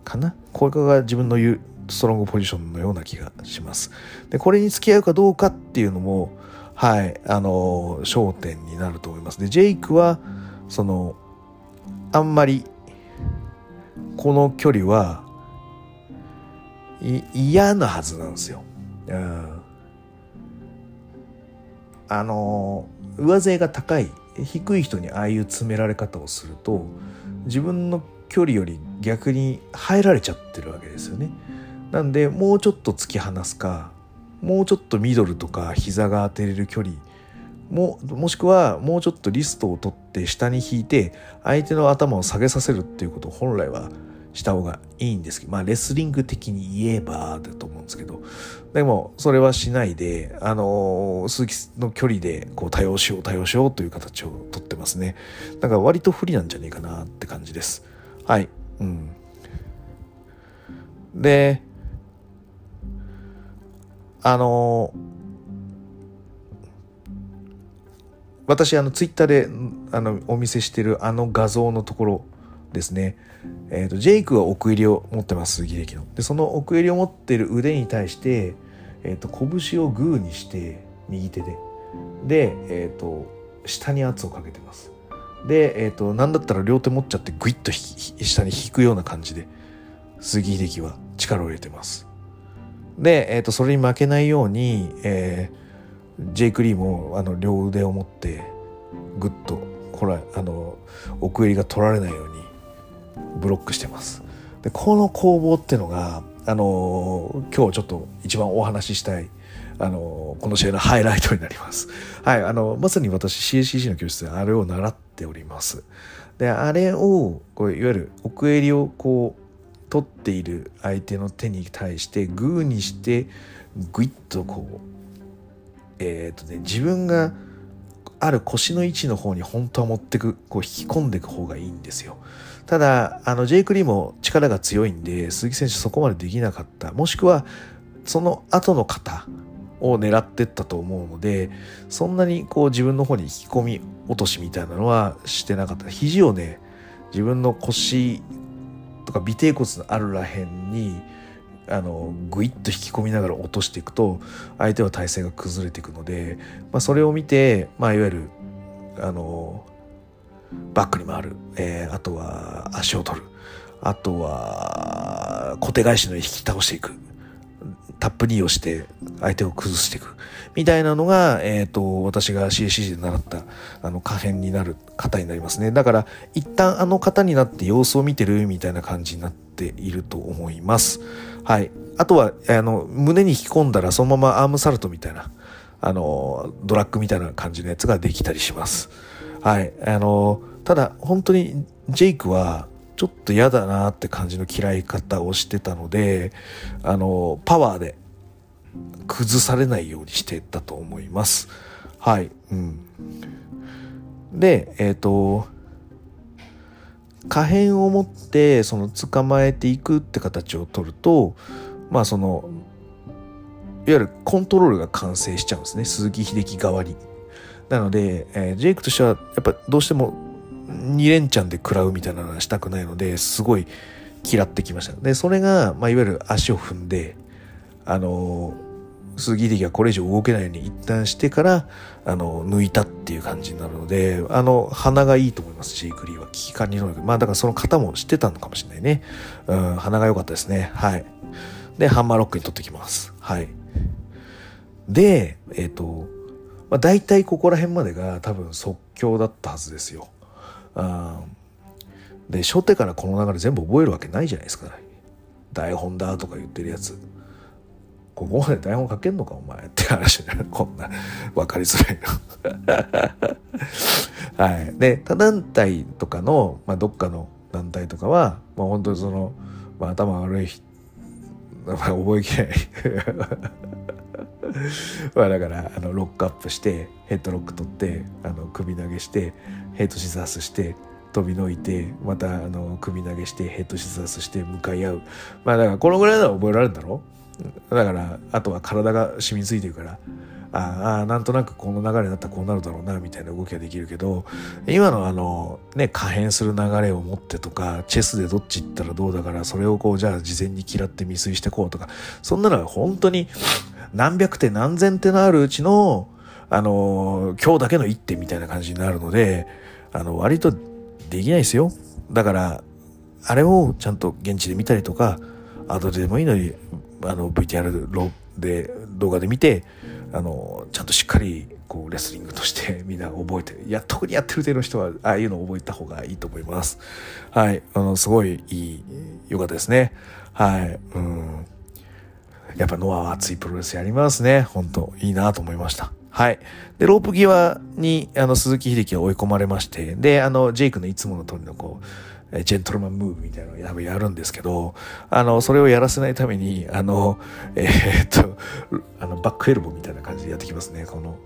かな？これが自分の言うストロングポジションのような気がします。で、これに付き合うかどうかっていうのも、はい、あの、焦点になると思います。で、ジェイクは、その、あんまり、この距離は、嫌なはずなんですよ。うん。あの、上背が高い、低い人にああいう詰められ方をすると、自分の距離より逆に入られちゃってるわけですよね。なんで、もうちょっと突き放すか、もうちょっとミドルとか膝が当てれる距離ももしくはもうちょっとリストを取って下に引いて相手の頭を下げさせるっていうことを本来はした方がいいんですけどまあレスリング的に言えばだと思うんですけど。でもそれはしないであの鈴木の距離でこう対応しよう対応しようという形をとってますね。だから割と不利なんじゃねえかなって感じです。はい。うん。であの私あのツイッターであのお見せしてるあの画像のところですね、えーと、ジェイクは奥襟を持ってます義歴の。でその奥襟を持ってる腕に対して、えーと、拳をグーにして右手で。で、えーと、下に圧をかけてます。で、えー、と何だったら両手持っちゃってグイッと下に引くような感じで杉秀樹は力を入れてます。で、えー、とそれに負けないように、えー、ジェイク・リーもあの両腕を持ってグッとこれあの奥襟が取られないようにブロックしてますでこの攻防っていうのがあの今日ちょっと一番お話ししたいあのこの試合のハイライトになります。はい、あのまさに私 CSCC の教室であれを習っております。であれをこういわゆる奥襟をこう取っている相手の手に対してグーにしてグイッとこうえっ、ー、とね自分がある腰の位置の方に本当は持ってくこう引き込んでいく方がいいんですよ。ただあのジェイク・リーも力が強いんで鈴木選手そこまでできなかったもしくはその後の方を狙ってったと思うのでそんなにこう自分の方に引き込み落としみたいなのはしてなかった肘をね自分の腰とか尾てい骨のあるらへんにあのグイッと引き込みながら落としていくと相手は体勢が崩れていくので、まあ、それを見て、まあ、いわゆるあのバックに回る、えー、あとは足を取るあとは小手返しの引き倒していくタップ2をして相手を崩していくみたいなのが、えっ、ー、と、私が CACG で習ったあの可変になる方になりますね。だから一旦あの方になって様子を見てるみたいな感じになっていると思います。はい。あとは、あの、胸に引き込んだらそのままアームサルトみたいな、あの、ドラッグみたいな感じのやつができたりします。はい。あの、ただ本当にジェイクはちょっと嫌だなって感じの嫌い方をしてたのであのパワーで崩されないようにしてたと思います。はい。うん、で、えっ、ー、と、可変を持ってその捕まえていくって形を取ると、まあその、いわゆるコントロールが完成しちゃうんですね。鈴木秀樹側に。なので、えー、ジェイクとしてはやっぱどうしても2連チャンで食らうみたいなのはしたくないのですごい嫌ってきました。でそれが、まあ、いわゆる足を踏んであの鈴木秀樹がこれ以上動けないように一旦してからあの抜いたっていう感じになるのであの鼻がいいと思います。ジェイク・リーは危機管理能力。まあだからその方も知ってたのかもしれないね。うん鼻が良かったですね。はい。でハンマーロックに取ってきます。はい。でえっ、ー、とまあ、大体ここら辺までが多分即興だったはずですよ。で初手からこの流れ全部覚えるわけないじゃないですか。台本だとか言ってるやつ。ここまで台本書けんのかお前って話だよ。こんな分かりづらいの。(laughs) はい。で他団体とかの、まあ、どっかの団体とかは、まあ、本当にその、まあ、頭悪いまあ、覚えきれない。(laughs) まあだからあのロックアップしてヘッドロック取ってあの首投げしてヘッドシザースして飛びのいてまたあの首投げしてヘッドシザースして向かい合う。まあだからこのぐらいなら覚えられるんだろだからあとは体が染みついてるから。ああなんとなくこの流れだったらこうなるだろうなみたいな動きができるけど今のあのね可変する流れを持ってとかチェスでどっち行ったらどうだからそれをこうじゃあ事前に嫌って未遂してこうとかそんなのは本当に何百手何千手のあるうちの、あの、今日だけの一手みたいな感じになるので、あの、割とできないですよ。だから、あれをちゃんと現地で見たりとか、後でもいいのに、あの、VTR で、動画で見て、あの、ちゃんとしっかり、こう、レスリングとして (laughs) みんな覚えて、いや、特にやってる程度の人は、ああいうのを覚えた方がいいと思います。はい。あの、すごいいい、良かったですね。はい。うん。やっぱノアは熱いプロレスやりますね。本当いいなと思いました。はい。で、ロープ際に、あの、鈴木秀樹が追い込まれまして、で、あの、ジェイクのいつもの通りのこう、ジェントルマンムーブみたいなのをやるんですけど、あの、それをやらせないために、あの、えー、っと、あの、バックエルボみたいな感じでやってきますね。この、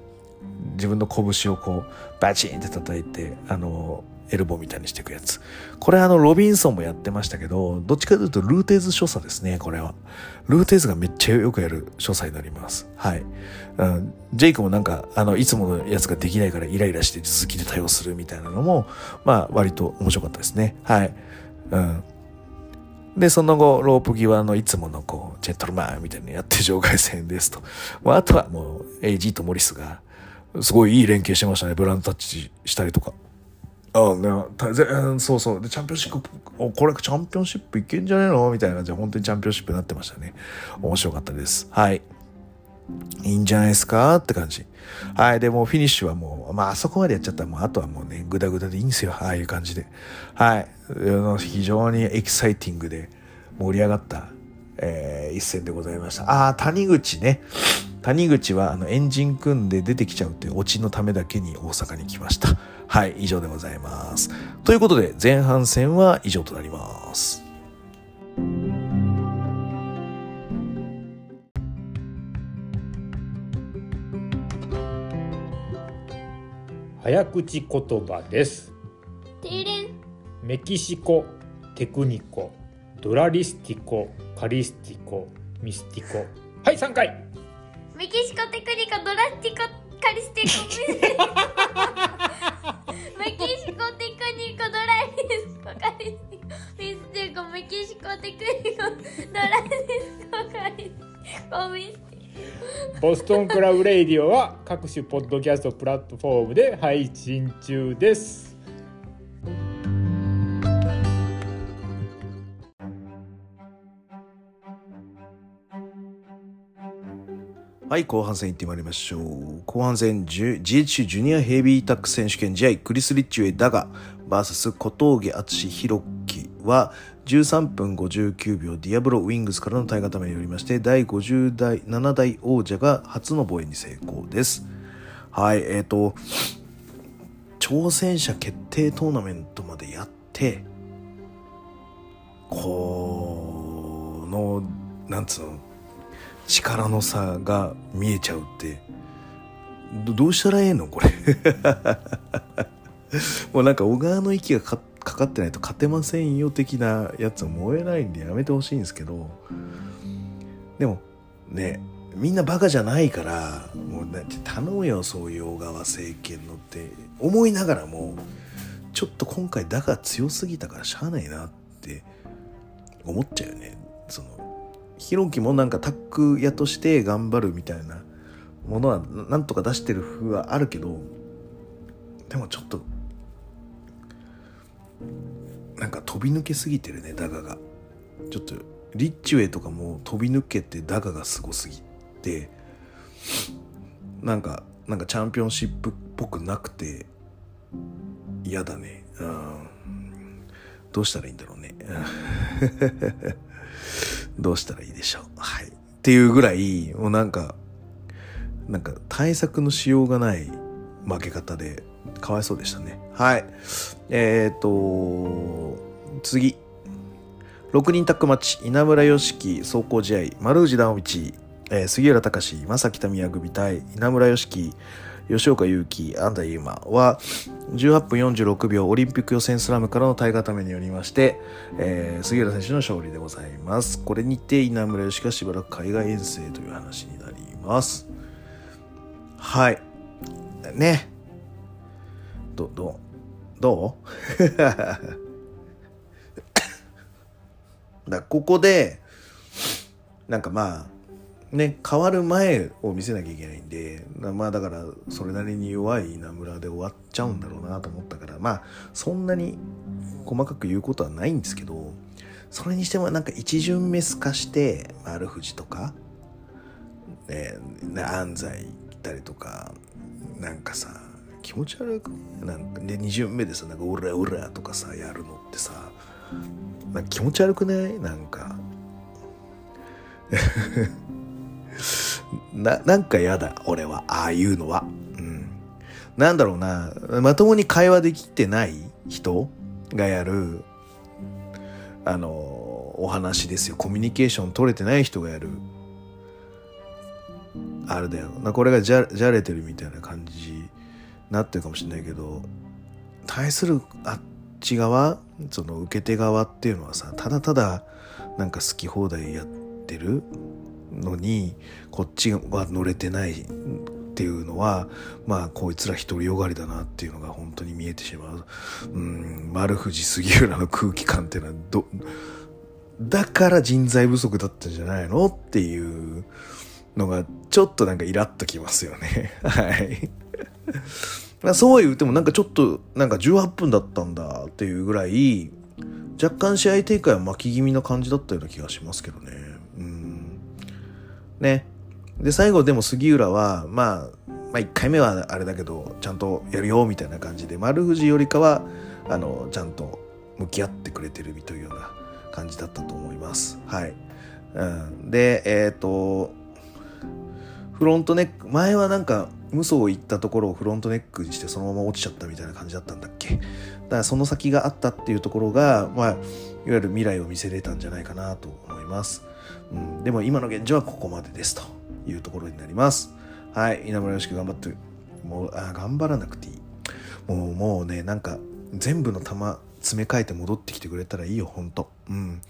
自分の拳をこう、バチンって叩いて、あの、エルボーみたいにしていくやつ。これあの、ロビンソンもやってましたけど、どっちかというとルーテーズ所作ですね、これは。ルーテーズがめっちゃよくやる所作になります。はい。うん、ジェイクもなんか、あの、いつものやつができないからイライラして続きで対応するみたいなのも、まあ、割と面白かったですね。はい。うん。で、その後、ロープ際のいつものこう、ジェントルマンみたいなやって場外戦ですと。まあ、あとはもう、AG とモリスが、すごいいい連携してましたね。ブランドタッチしたりとか。あね、そうそう。で、チャンピオンシップ、これチャンピオンシップいけんじゃねえの？みたいな感じで、本当にチャンピオンシップになってましたね。面白かったです。はい。いいんじゃないですか？って感じ。はい。で、もフィニッシュはもう、まあ、あそこまでやっちゃったら、もう、あとはもうね、ぐだぐだでいいんですよ。ああいう感じで。はい。非常にエキサイティングで盛り上がった、えー、一戦でございました。ああ、谷口ね。谷口は、あの、エンジン組んで出てきちゃうっていうオチのためだけに大阪に来ました。はい。以上でございます。ということで、前半戦は以上となります。早口言葉ですメキシコテクニコドラリスティコカリスティコミスティコはい3回メキシコテクニコドラスティコカリスティコミスティメキシコテクニコドラリスコカリスティコミスティコメキシコテクニコドラリスコカリスティコミスティコボストンクラブレイディオは各種ポッドキャストプラットフォームで配信中です。はい、後半戦いってまいりましょう。後半戦 GH ジュニアヘビータック選手権試合、クリス・リッチウェイ・ダガ VS 小峠敦弘樹は13分59秒ディアブロウィングスからの対固めによりまして第50代7代王者が初の防衛に成功ですはいえっ、ー、と挑戦者決定トーナメントまでやってこのなんつうの力の差が見えちゃうって。どうしたらええのこれ？(laughs) もうなんか小川の息がかかってないと勝てませんよ的なやつ燃えないんでやめてほしいんですけど。でもねみんなバカじゃないからもう頼むよそういう小川政権のって思いながらもちょっと今回だが強すぎたからしゃあないなって思っちゃうよね。そのひろきもなんかタッグ屋として頑張るみたいなものはなんとか出してる風はあるけどでもちょっとなんか飛び抜けすぎてるねダガが。ちょっとリッチウェイとかも飛び抜けてダガがすごすぎてなんかなんかチャンピオンシップっぽくなくて嫌だね。うんどうしたらいいんだろうね。(laughs) どうしたらいいでしょうはいっていうぐらいもうなんかなんか対策のしようがない負け方でかわいそうでしたね。はい。えっ、と、次。6人タッグマッチ、稲村良樹、走行試合、丸藤直道、えー、杉浦隆、正木民組対、稲村良樹、吉岡祐希、安田優馬は、18分46秒オリンピック予選スラムからの対固めによりまして、えー、杉浦選手の勝利でございます。これにて稲村良樹がしばらく海外遠征という話になります。はい。ね。ど、ど、どう？(coughs) だここで、なんかまあ、ね、変わる前を見せなきゃいけないんで、まあだからそれなりに弱い稲村で終わっちゃうんだろうなと思ったから、まあそんなに細かく言うことはないんですけど、それにしてもなんか一巡目すかして、丸藤とか、えー、安西行ったりとか、なんかさ、気持ち悪くなんかで2巡目でさなんか「オラオラ」とかさやるのってさなんか気持ち悪くない？なんか。ななんか嫌だ俺は。ああいうのは。うん。なんだろうな。まともに会話できてない人がやるあのお話ですよ。コミュニケーション取れてない人がやるあれだよ。なこれがじゃじゃれてるみたいな感じになってるかもしれないけど対するあっち側その受け手側っていうのはさただただなんか好き放題やってるのにこっちは乗れてないっていうのはまあこいつら独りよがりだなっていうのが本当に見えてしまう。うん丸藤杉浦の空気感っていうのはどだから人材不足だったんじゃないのっていうのがちょっとなんかイラッときますよね。(laughs) はい。そうは言うてもなんかちょっとなんか18分だったんだっていうぐらい若干試合展開は巻き気味な感じだったような気がしますけどね。ね。で、最後でも杉浦は、まあ、まあ1回目はあれだけど、ちゃんとやるよみたいな感じで、丸藤よりかは、あの、ちゃんと向き合ってくれてるというような感じだったと思います。はい。うん、で、えっ、ー、と、フロントネック、前はなんか、無双行ったところをフロントネックにしてそのまま落ちちゃったみたいな感じだったんだっけ？だからその先があったっていうところが、まあ、いわゆる未来を見せれたんじゃないかなと思います。うん、でも今の現状はここまでですというところになります。はい、稲村よしく頑張って、もう、あ、頑張らなくていい。もう、もうね、なんか、全部の球詰め替えて戻ってきてくれたらいいよ、ほんと。うん。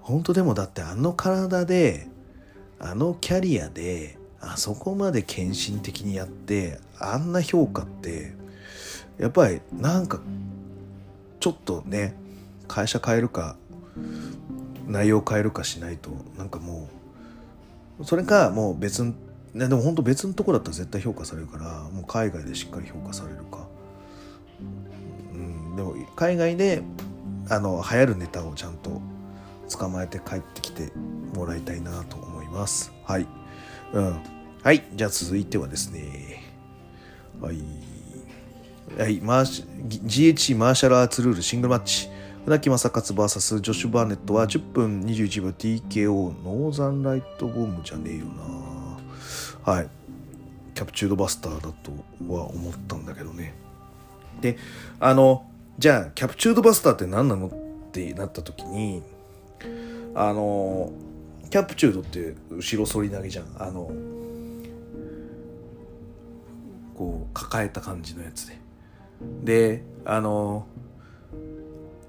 本当でもだってあの体で、あのキャリアで、あそこまで献身的にやってあんな評価ってやっぱりなんかちょっとね会社変えるか内容を変えるかしないとなんかもうそれかもう別にね、でも本当別のとこだったら絶対評価されるからもう海外でしっかり評価されるか、うん、でも海外であの流行るネタをちゃんと捕まえて帰ってきてもらいたいなと思いますはいうん。はい。じゃあ続いてはですね。はい。はい。マーシ GHC マーシャルアーツルールシングルマッチ。船木正勝 VS ジョシュ・バーネットは10分21秒 TKO ノーザンライトボムじゃねえよな。はい。キャプチュードバスターだとは思ったんだけどね。で、あの、じゃあ、キャプチュードバスターって何なのってなった時に、あの、キャプチュードって後ろ反り投げじゃんあのこう抱えた感じのやつでであの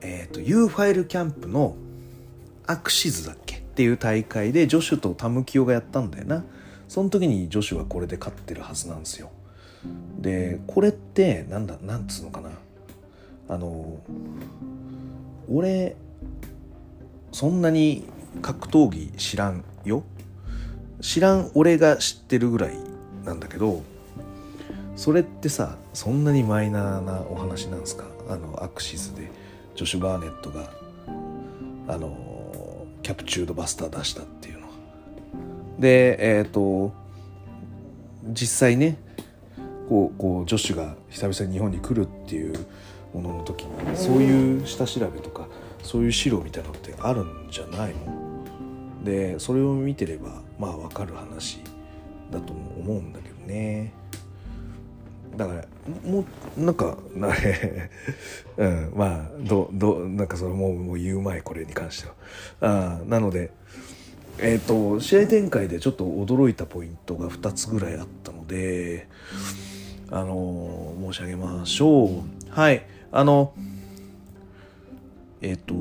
えっ、ー、と U ファイルキャンプのアクシズだっけっていう大会でジョシュとタムキオがやったんだよな。その時にジョシュはこれで勝ってるはずなんですよ。でこれってなんだなんつうのかな。あの俺そんなに格闘技知らんよ。知らん俺が知ってるぐらいなんだけどそれってさそんなにマイナーなお話なんですか？あのアクシスで。ジョシュ・バーネットがあのキャプチュードバスター出したっていうの。はでえっ、ー、と実際ねこうこうジョシュが久々に日本に来るっていうものの時にそういう下調べとかそういう資料みたいなのってあるんじゃないの？でそれを見てればまあ分かる話だと思うんだけどね。だからもうなんかな (laughs) うんまあどどなんかそれもうもう言う前これに関しては。あなのでえっ、ー、と試合展開でちょっと驚いたポイントが2つぐらいあったのであの申し上げましょう。はいあのえっ、と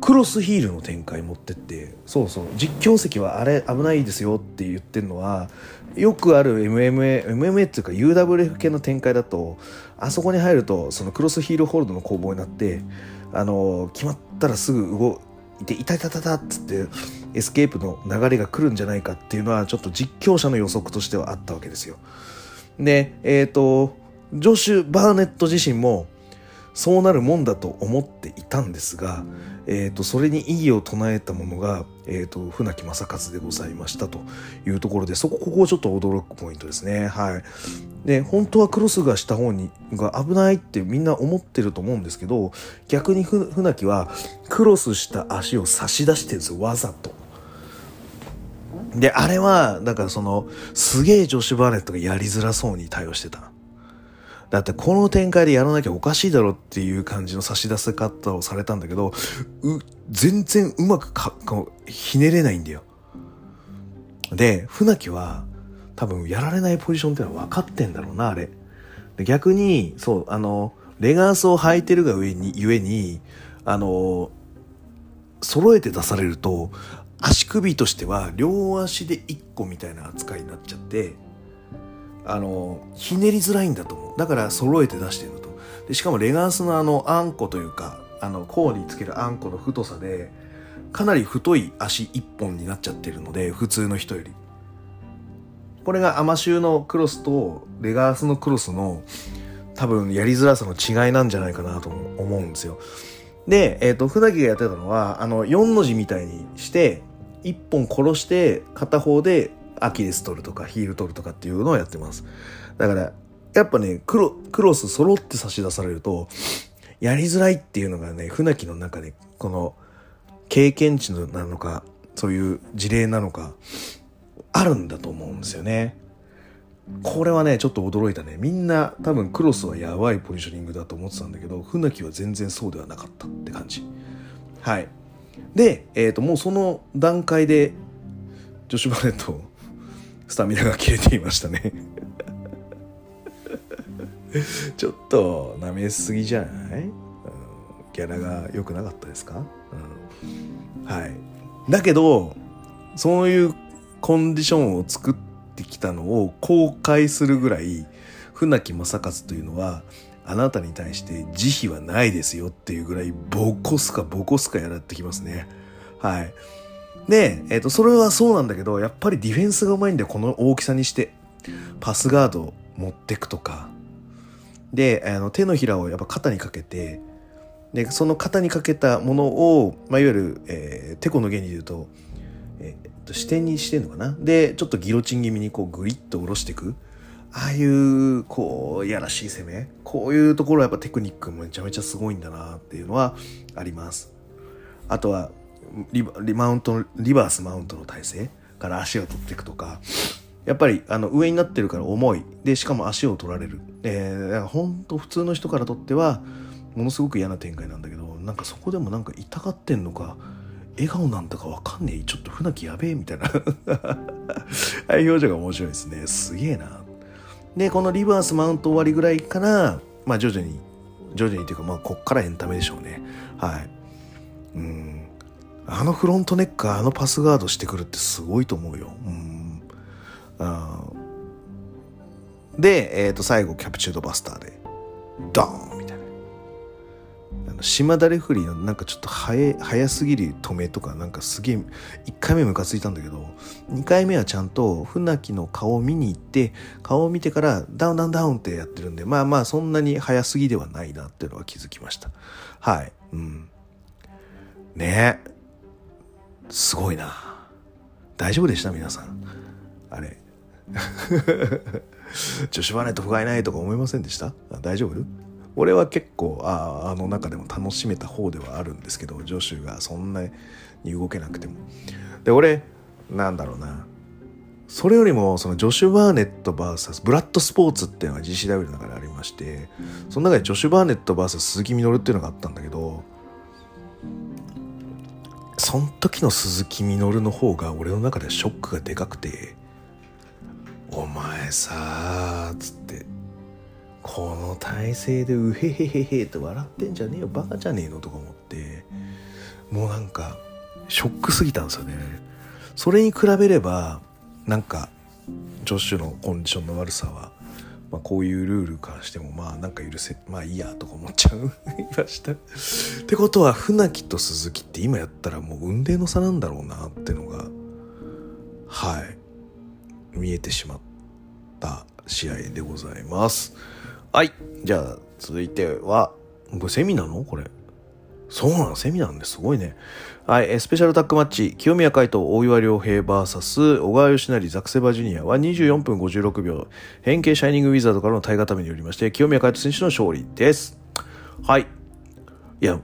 クロスヒールの展開持ってってそうそう実況席はあれ危ないですよって言ってるのはよくある MMA, MMA っていうか UWF 系の展開だとあそこに入るとそのクロスヒールホールドの攻防になってあの決まったらすぐ動いて「いたいたたた」っつってエスケープの流れが来るんじゃないかっていうのはちょっと実況者の予測としてはあったわけですよ。でえっ、ー、とジョシュ・バーネット自身もそうなるもんだと思っていたんですが、えーと、それに異議を唱えたものが、えーと、船木誠勝でございましたというところでそこここちょっと驚くポイントですね。はい、で本当はクロスがした方にが危ないってみんな思ってると思うんですけど逆に船木はクロスした足を差し出してるんですよわざと。であれはだからそのすげえ女子バレットがやりづらそうに対応してた。だってこの展開でやらなきゃおかしいだろっていう感じの差し出せ方をされたんだけど、全然うまくか、こう、ひねれないんだよ。で、船木は多分やられないポジションってのは分かってんだろうな、あれ。逆に、そう、あの、レガースを履いてるが上に、ゆえに、あの、揃えて出されると、足首としては両足で1個みたいな扱いになっちゃって、あの、ひねりづらいんだと思う。だから揃えて出してると。で、しかもレガースのあの、あんこというか、あの、甲につけるあんこの太さで、かなり太い足1本になっちゃってるので、普通の人より。これがアマシューのクロスとレガースのクロスの多分やりづらさの違いなんじゃないかなと思うんですよ。で、えっ、ー、と、船木がやってたのは、あの、4の字みたいにして、1本殺して片方でアキレス取るとかヒール取るとかっていうのをやってます。だから、やっぱね、クロクロス揃って差し出されると、やりづらいっていうのがね、船木の中で、この、経験値なのか、そういう事例なのか、あるんだと思うんですよね。これはね、ちょっと驚いたね。みんな多分クロスはやばいポジショニングだと思ってたんだけど、船木は全然そうではなかったって感じ。はい。で、えっ、ー、と、もうその段階で、ジョシュ・バレット、スタミナが切れていましたね。ちょっと舐めすぎじゃない、うん、ギャラが良くなかったですか、うん、はい。だけど、そういうコンディションを作ってきたのを公開するぐらい船木正和というのはあなたに対して慈悲はないですよっていうぐらいボコスカボコスカやらってきますね。はい。で、えっ、ー、と、それはそうなんだけど、やっぱりディフェンスがうまいんだよ、この大きさにして。パスガードを持ってくとか。で、あの手のひらをやっぱ肩にかけて、で、その肩にかけたものを、まあ、いわゆる、えー、テコの原理で言うと、えー、と視点にしてんのかな。でちょっとギロチン気味にこうグリッと下ろしていく。ああいうこういやらしい攻め。こういうところはやっぱテクニックもめちゃめちゃすごいんだなっていうのはあります。あとはリマウントリバースマウントの体勢から足を取っていくとかやっぱりあの上になってるから重いでしかも足を取られるえー、本当普通の人からとってはものすごく嫌な展開なんだけどなんかそこでもなんか痛がってんのか笑顔なんだかわかんねえ。ちょっと船木やべえ、みたいな (laughs) ああい表情が面白いですね。すげえな。で、このリバースマウント終わりぐらいから、まあ徐々に、徐々にというか、まあこっからエンタメでしょうね。はい。うん。あのフロントネッカー、あのパスガードしてくるってすごいと思うよ。うん。で、えっ、ー、と、最後、キャプチュードバスターで、ドーン島田レフリーのなんかちょっと早早すぎる止めとかなんかすげえ1回目ムカついたんだけど2回目はちゃんと船木の顔を見に行って顔を見てからダウンダウンダウンってやってるんでまあまあそんなに早すぎではないなっていうのは気づきました。はい。うん。ね。えすごいな。大丈夫でした？皆さん。あれ。(laughs) 女子バレット不甲斐ないとか思いませんでした？大丈夫？俺は結構ああの中でも楽しめた方ではあるんですけど助手がそんなに動けなくても。で俺なんだろうな。それよりもそのジョシュ・バーネット VS ブラッドスポーツっていうのが GCW の中でありましてその中でジョシュ・バーネット VS 鈴木みのるっていうのがあったんだけどその時の鈴木みのるの方が俺の中でショックがでかくて「お前さ」つってこの体勢でうへへへへって笑ってんじゃねえよバカじゃねえのとか思ってもうなんかショックすぎたんですよね。それに比べればなんかジョッシュのコンディションの悪さは、まあ、こういうルールからしてもまあなんか許せまあいいやとか思っちゃう (laughs) ましたってことは船木と鈴木って今やったらもう運命の差なんだろうなってのがはい見えてしまった試合でございます。はい。じゃあ、続いては、これセミなの？これ。そうなのセミなんですごいね。はい。スペシャルタックマッチ、清宮海斗、大岩良平 VS、小川義成、ザクセバジュニアは24分56秒、変形シャイニングウィザードからの対固めによりまして、清宮海斗選手の勝利です。はい。いや、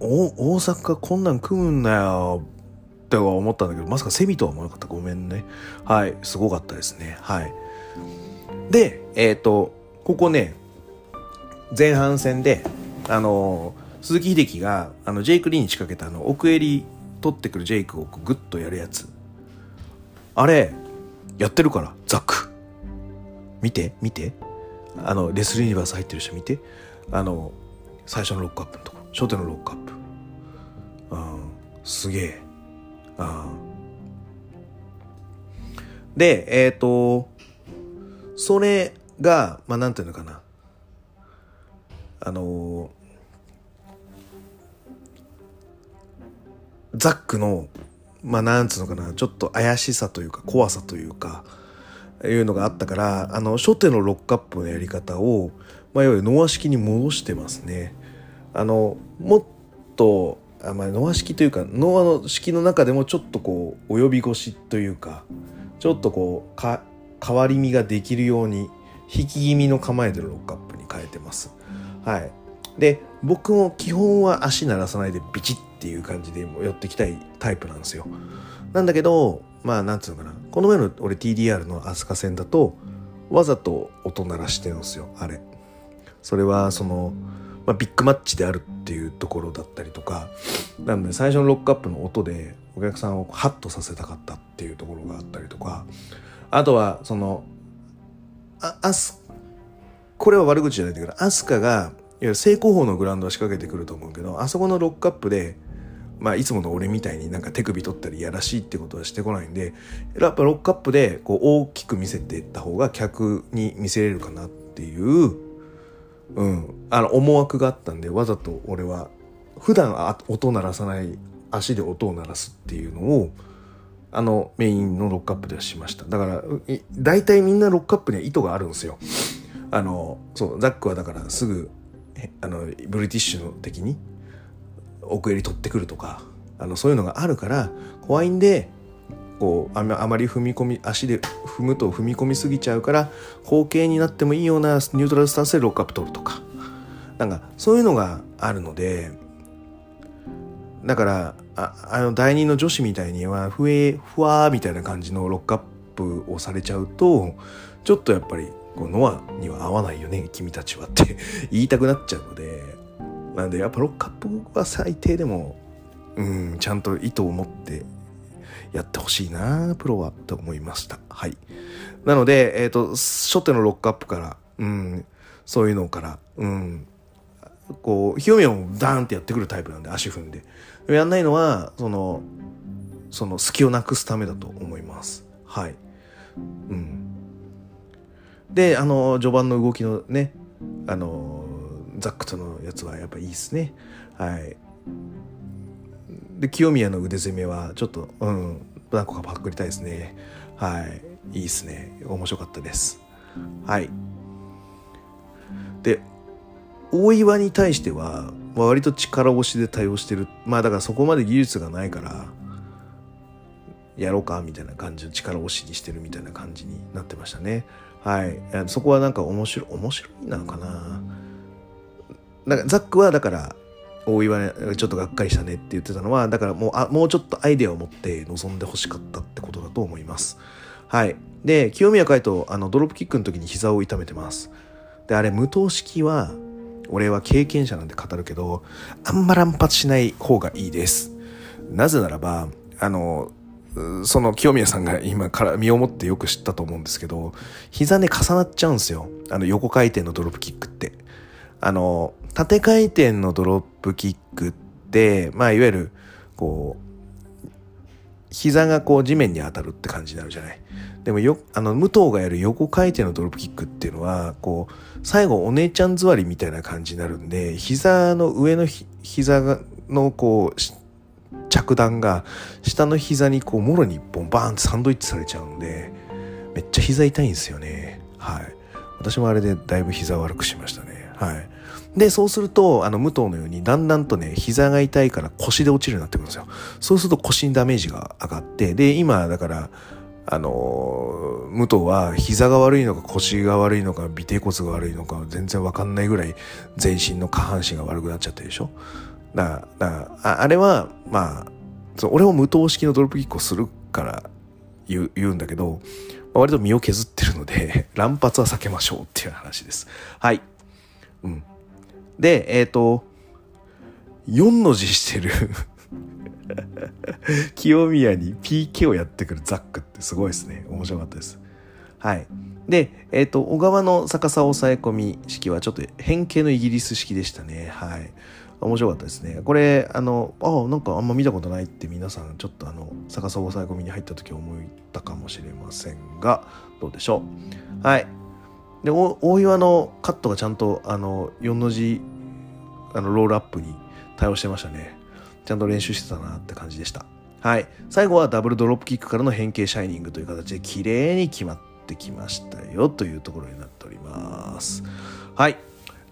大阪こんなん組むんだよって思ったんだけど、まさかセミとは思わなかった。ごめんね。はい。すごかったですね。はい。で、えっ、ー、と、ここね、前半戦で、あの、鈴木秀樹が、あの、ジェイク・リーに仕掛けたあの、奥襟取ってくるジェイクをグッとやるやつ。あれ、やってるから、ザック。見て、見て。あのレスリー・ユニバース入ってる人見てあの最初のロックアップのところ初手のロックアップうんすげえうんでえっ、ー、とそれがまあなんていうのかなあのザックのまあなんつうのかなちょっと怪しさというか怖さというかいうのがあったからあの初手のロックアップのやり方を、まあ、いわゆるノア式に戻してますね。あのもっとあ、まあ、ノア式というかノアの式の中でもちょっとこう及び腰というかちょっとこうか変わり身ができるように引き気味の構えてるロックアップに変えてます。はい。で、僕も基本は足鳴らさないでビチッっていう感じで寄ってきたいタイプなんですよ。なんだけど、まあなんつうのかな。この前の俺 TDR の飛鳥戦だと、わざと音鳴らしてるんですよ、あれ。それはその、まあ、ビッグマッチであるっていうところだったりとか、なので最初のロックアップの音でお客さんをハッとさせたかったっていうところがあったりとか、あとはその、あ、アス、これは悪口じゃないんだけど、アスカが、いわゆる正攻法のグラウンドは仕掛けてくると思うけど、あそこのロックアップで、まあ、いつもの俺みたいになんか手首取ったりやらしいってことはしてこないんで、やっぱロックアップでこう大きく見せていった方が客に見せれるかなっていう、うん、あの思惑があったんで、わざと俺は普段音鳴らさない足で音を鳴らすっていうのを、あのメインのロックアップではしました。だから、大体みんなロックアップには意図があるんですよ。あの、そう、ザックはだからすぐ、あの、ブリティッシュの的に奥襟取ってくるとか、あの、そういうのがあるから、怖いんで、こうあまり踏み込み足で踏むと踏み込みすぎちゃうから後傾になってもいいようなニュートラルスタンスでロックアップ取るとか。なんかそういうのがあるのでだからああの第二の女子みたいにはふえふわみたいな感じのロックアップをされちゃうとちょっとやっぱりこうノアには合わないよね君たちはって (laughs) 言いたくなっちゃうので。なんでやっぱロックアップは最低でもうんちゃんと意図を持ってやってほしいなプロはと思いました。はい。なのでえっ、ー、と初手のロックアップからうんそういうのからうんこう清宮もダーンってやってくるタイプなんで足踏んで。やんないのはそのその隙をなくすためだと思います。はい。うん。であの序盤の動きのねあのザックとのやつはやっぱいいですね。はい。で清宮の腕攻めはちょっとうん何個かパックりたいですね。はい。いいですね。面白かったです。はい。で大岩に対しては割と力押しで対応してる。まあだからそこまで技術がないからやろうかみたいな感じの力押しにしてるみたいな感じになってましたね。はい。そこはなんか面白い面白いなのかな。なんかザックはだから大岩ちょっとがっかりしたねって言ってたのはだからもうあもうちょっとアイデアを持って臨んでほしかったってことだと思います。はい。で清宮海斗あのドロップキックの時に膝を痛めてます。であれ無糖式は俺は経験者なんで語るけど、あんま乱発しない方がいいです。なぜならば、あの、その清宮さんが今から身をもってよく知ったと思うんですけど、膝ね重なっちゃうんですよ。あの横回転のドロップキックって。あの、縦回転のドロップキックって、まあいわゆる、こう、膝がこう地面に当たるって感じになるじゃない。でもよ、あの、武藤がやる横回転のドロップキックっていうのは、こう、最後お姉ちゃん座りみたいな感じになるんで、膝の上の膝のこう、着弾が下の膝にこう、もろに一本バーンってサンドイッチされちゃうんで、めっちゃ膝痛いんですよね。はい。私もあれでだいぶ膝悪くしましたね。はい。で、そうすると、あの、武藤のように、だんだんとね、膝が痛いから腰で落ちるようになってくるんですよ。そうすると腰にダメージが上がって、で、今、だから、あの武藤は膝が悪いのか腰が悪いのか尾てい骨が悪いのか全然わかんないぐらい全身の下半身が悪くなっちゃってるでしょだからあれはまあそ俺も無糖式のドロップキックをするから言う言うんだけど、まあ、割と身を削ってるので (laughs) 乱発は避けましょうっていう話ですはいうんでえっ、ー、と4の字してる (laughs) 清宮に PK をやってくるザックってすごいですね。面白かったです。はい。で、えっ、と、小川の逆さ抑え込み式はちょっと変形のイギリス式でしたね。はい。面白かったですね。これ、あの、ああ、なんかあんま見たことないって皆さん、ちょっとあの、逆さ抑え込みに入った時思ったかもしれませんが、どうでしょう？はい。で、大岩のカットがちゃんと、あの、4の字、あの、ロールアップに対応してましたね。ちゃんと練習してたなって感じでした。はい。最後はダブルドロップキックからの変形シャイニングという形で綺麗に決まってきましたよというところになっております。はい。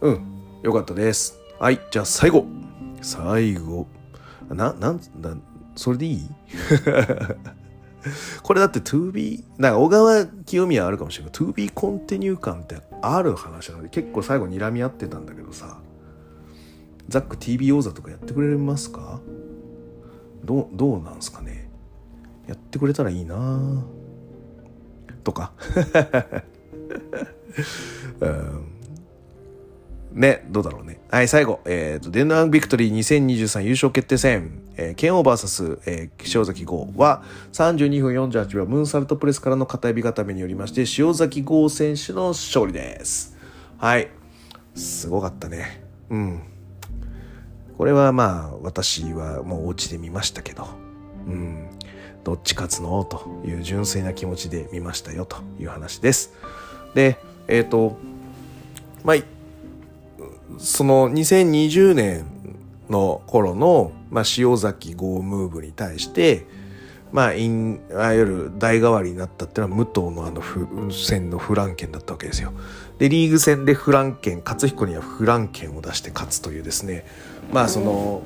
うん。よかったです。はい。じゃあ最後。最後。な、なんだ、それでいい？(laughs) これだって 2B、なんか小川清宮あるかもしれないけど、2B コンティニュー感ってある話なので、結構最後睨み合ってたんだけどさ、ザック TB 王座とかやってくれますか？どう、どうなんすかね？やってくれたらいいなとか、う (laughs) んね、どうだろうね。はい、最後。えっ、ー、と、デンナービクトリー2023優勝決定戦、えー、ケンオーバーサス、えー、塩崎号は32分48秒、ムーンサルトプレスからの片指固めによりまして、塩崎号選手の勝利です。はい。すごかったね。うん。これはまあ、私はもうお家で見ましたけど、うん。どっち勝つの？という純粋な気持ちで見ましたよという話です。で、えっ、ー、と、まあ、その2020年の頃の、まあ、塩崎号ムーブに対して、まあ、いわゆる代替わりになったっていうのは武藤のあの戦のフランケンだったわけですよ。で、リーグ戦でフランケン、勝彦にはフランケンを出して勝つというですね、まあその、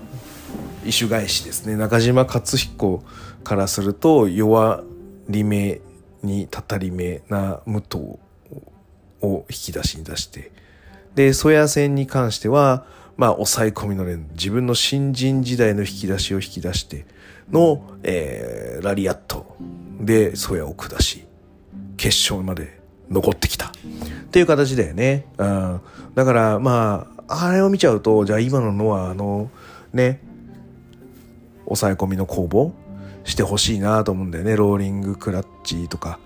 異種返しですね。中島勝彦からすると弱り目にたたり目な武藤を引き出しに出して、で、曽谷戦に関しては、まあ、抑え込みの連、自分の新人時代の引き出しを引き出しての、えー、ラリアットで曽谷を下し、決勝まで残ってきた。っていう形だよね。うん。だから、まあ、あれを見ちゃうと、じゃあ今ののは、あの、ね、抑え込みの攻防してほしいなと思うんだよね。ローリングクラッチとか、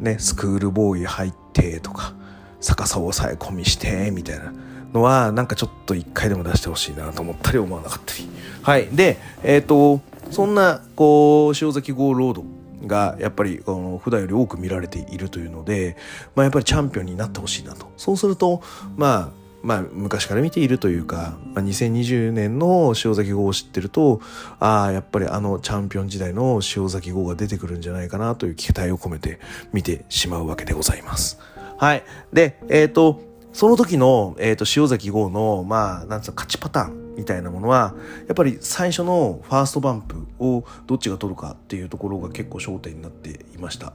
ね、スクールボーイ入ってとか、逆さを抑え込みしてみたいなのはなんかちょっと一回でも出してほしいなと思ったり思わなかったり。はい。でえっ、ー、とそんなこう塩崎号ロードがやっぱりこの普段より多く見られているというので、まあ、やっぱりチャンピオンになってほしいなと。そうするとまあまあ、昔から見ているというか、まあ、2020年の塩崎号を知ってると、ああ、やっぱりあのチャンピオン時代の塩崎号が出てくるんじゃないかなという期待を込めて見てしまうわけでございます。はい。で、えっ、ー、と、その時の、えっ、ー、と、潮崎豪の、まあ、なんつうの、勝ちパターンみたいなものは、やっぱり最初のファーストバンプをどっちが取るかっていうところが結構焦点になっていました。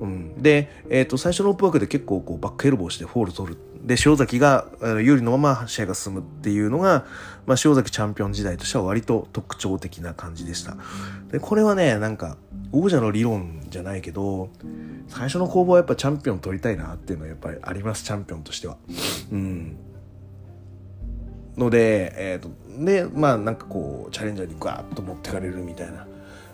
うん、で、えっ、ー、と、最初のロープワークで結構こうバックエルボーしてフォール取る。で、潮崎が有利のまま試合が進むっていうのが、まあ、潮崎チャンピオン時代としては割と特徴的な感じでした。で、これはね、なんか、王者の理論じゃないけど、最初の攻防はやっぱチャンピオン取りたいなっていうのはやっぱりあります、チャンピオンとしては。うん。ので、えっ、ー、と、で、まあなんかこう、チャレンジャーにガーッと持ってかれるみたいな、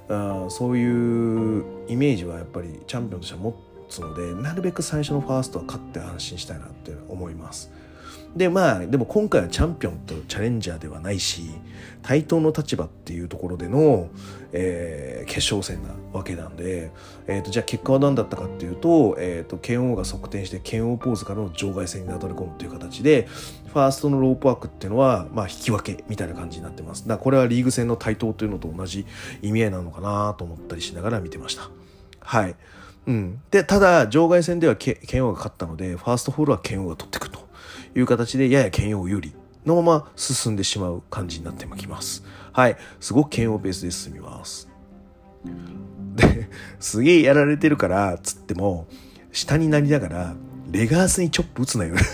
あそういうイメージはやっぱりチャンピオンとしては持つので、なるべく最初のファーストは勝って安心したいなって思います。でまあでも今回はチャンピオンとチャレンジャーではないし対等の立場っていうところでの、えー、決勝戦なわけなんで、えーと、じゃあ結果は何だったかっていうと,、えーと、剣王が側転して剣王ポーズからの場外戦になだれ込むという形でファーストのロープワークっていうのは、まあ、引き分けみたいな感じになってます。だからこれはリーグ戦の対等というのと同じ意味合いなのかなと思ったりしながら見てました。はい。うん、でただ場外戦では剣王が勝ったのでファーストホールは剣王が取っていくと。いう形でやや剣王有利のまま進んでしまう感じになってきます。はい。すごく剣王ベースで進みます。で、すげえやられてるから、つっても、下になりながら、レガースにチョップ打つなよ。(laughs)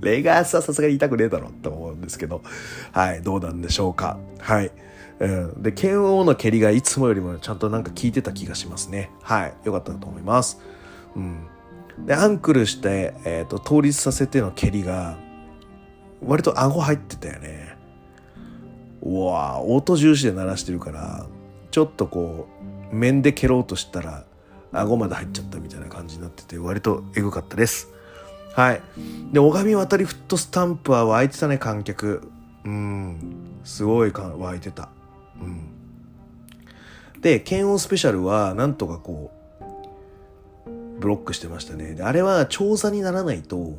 レガースはさすがに痛くねえだろって思うんですけど、はい、どうなんでしょうか。はい。うん、で、剣王の蹴りがいつもよりもちゃんとなんか効いてた気がしますね。はい。よかったと思います。うん。でアンクルして、えーと、倒立させての蹴りが割と顎入ってたよね。うわ音重視で鳴らしてるからちょっとこう面で蹴ろうとしたら顎まで入っちゃったみたいな感じになってて割とエグかったです。はい。で小上渡りフットスタンプは湧いてたね観客。うん。すごい湧いてた。うん。で剣王スペシャルはなんとかこうブロックしてましたね。であれは調査にならないと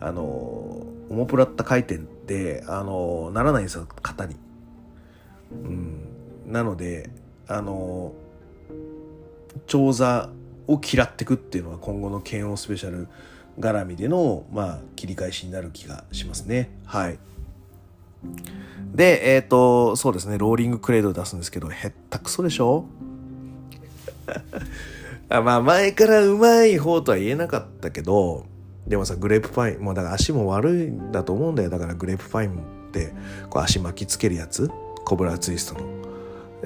あのオモプラッタ回転ってあのならないんですよ型に。うん。なのであの長座を嫌ってくっていうのは今後の剣王スペシャル絡みでの、まあ、切り返しになる気がしますね。はい。で、えっ、ー、と、そうですね、ローリングクレードを出すんですけど、へったくそでしょ？あまあ、前からうまい方とは言えなかったけど、でもさ、グレープパイン、もうだから足も悪いんだと思うんだよ。だからグレープパインって、こう足巻きつけるやつ？コブラツイストの。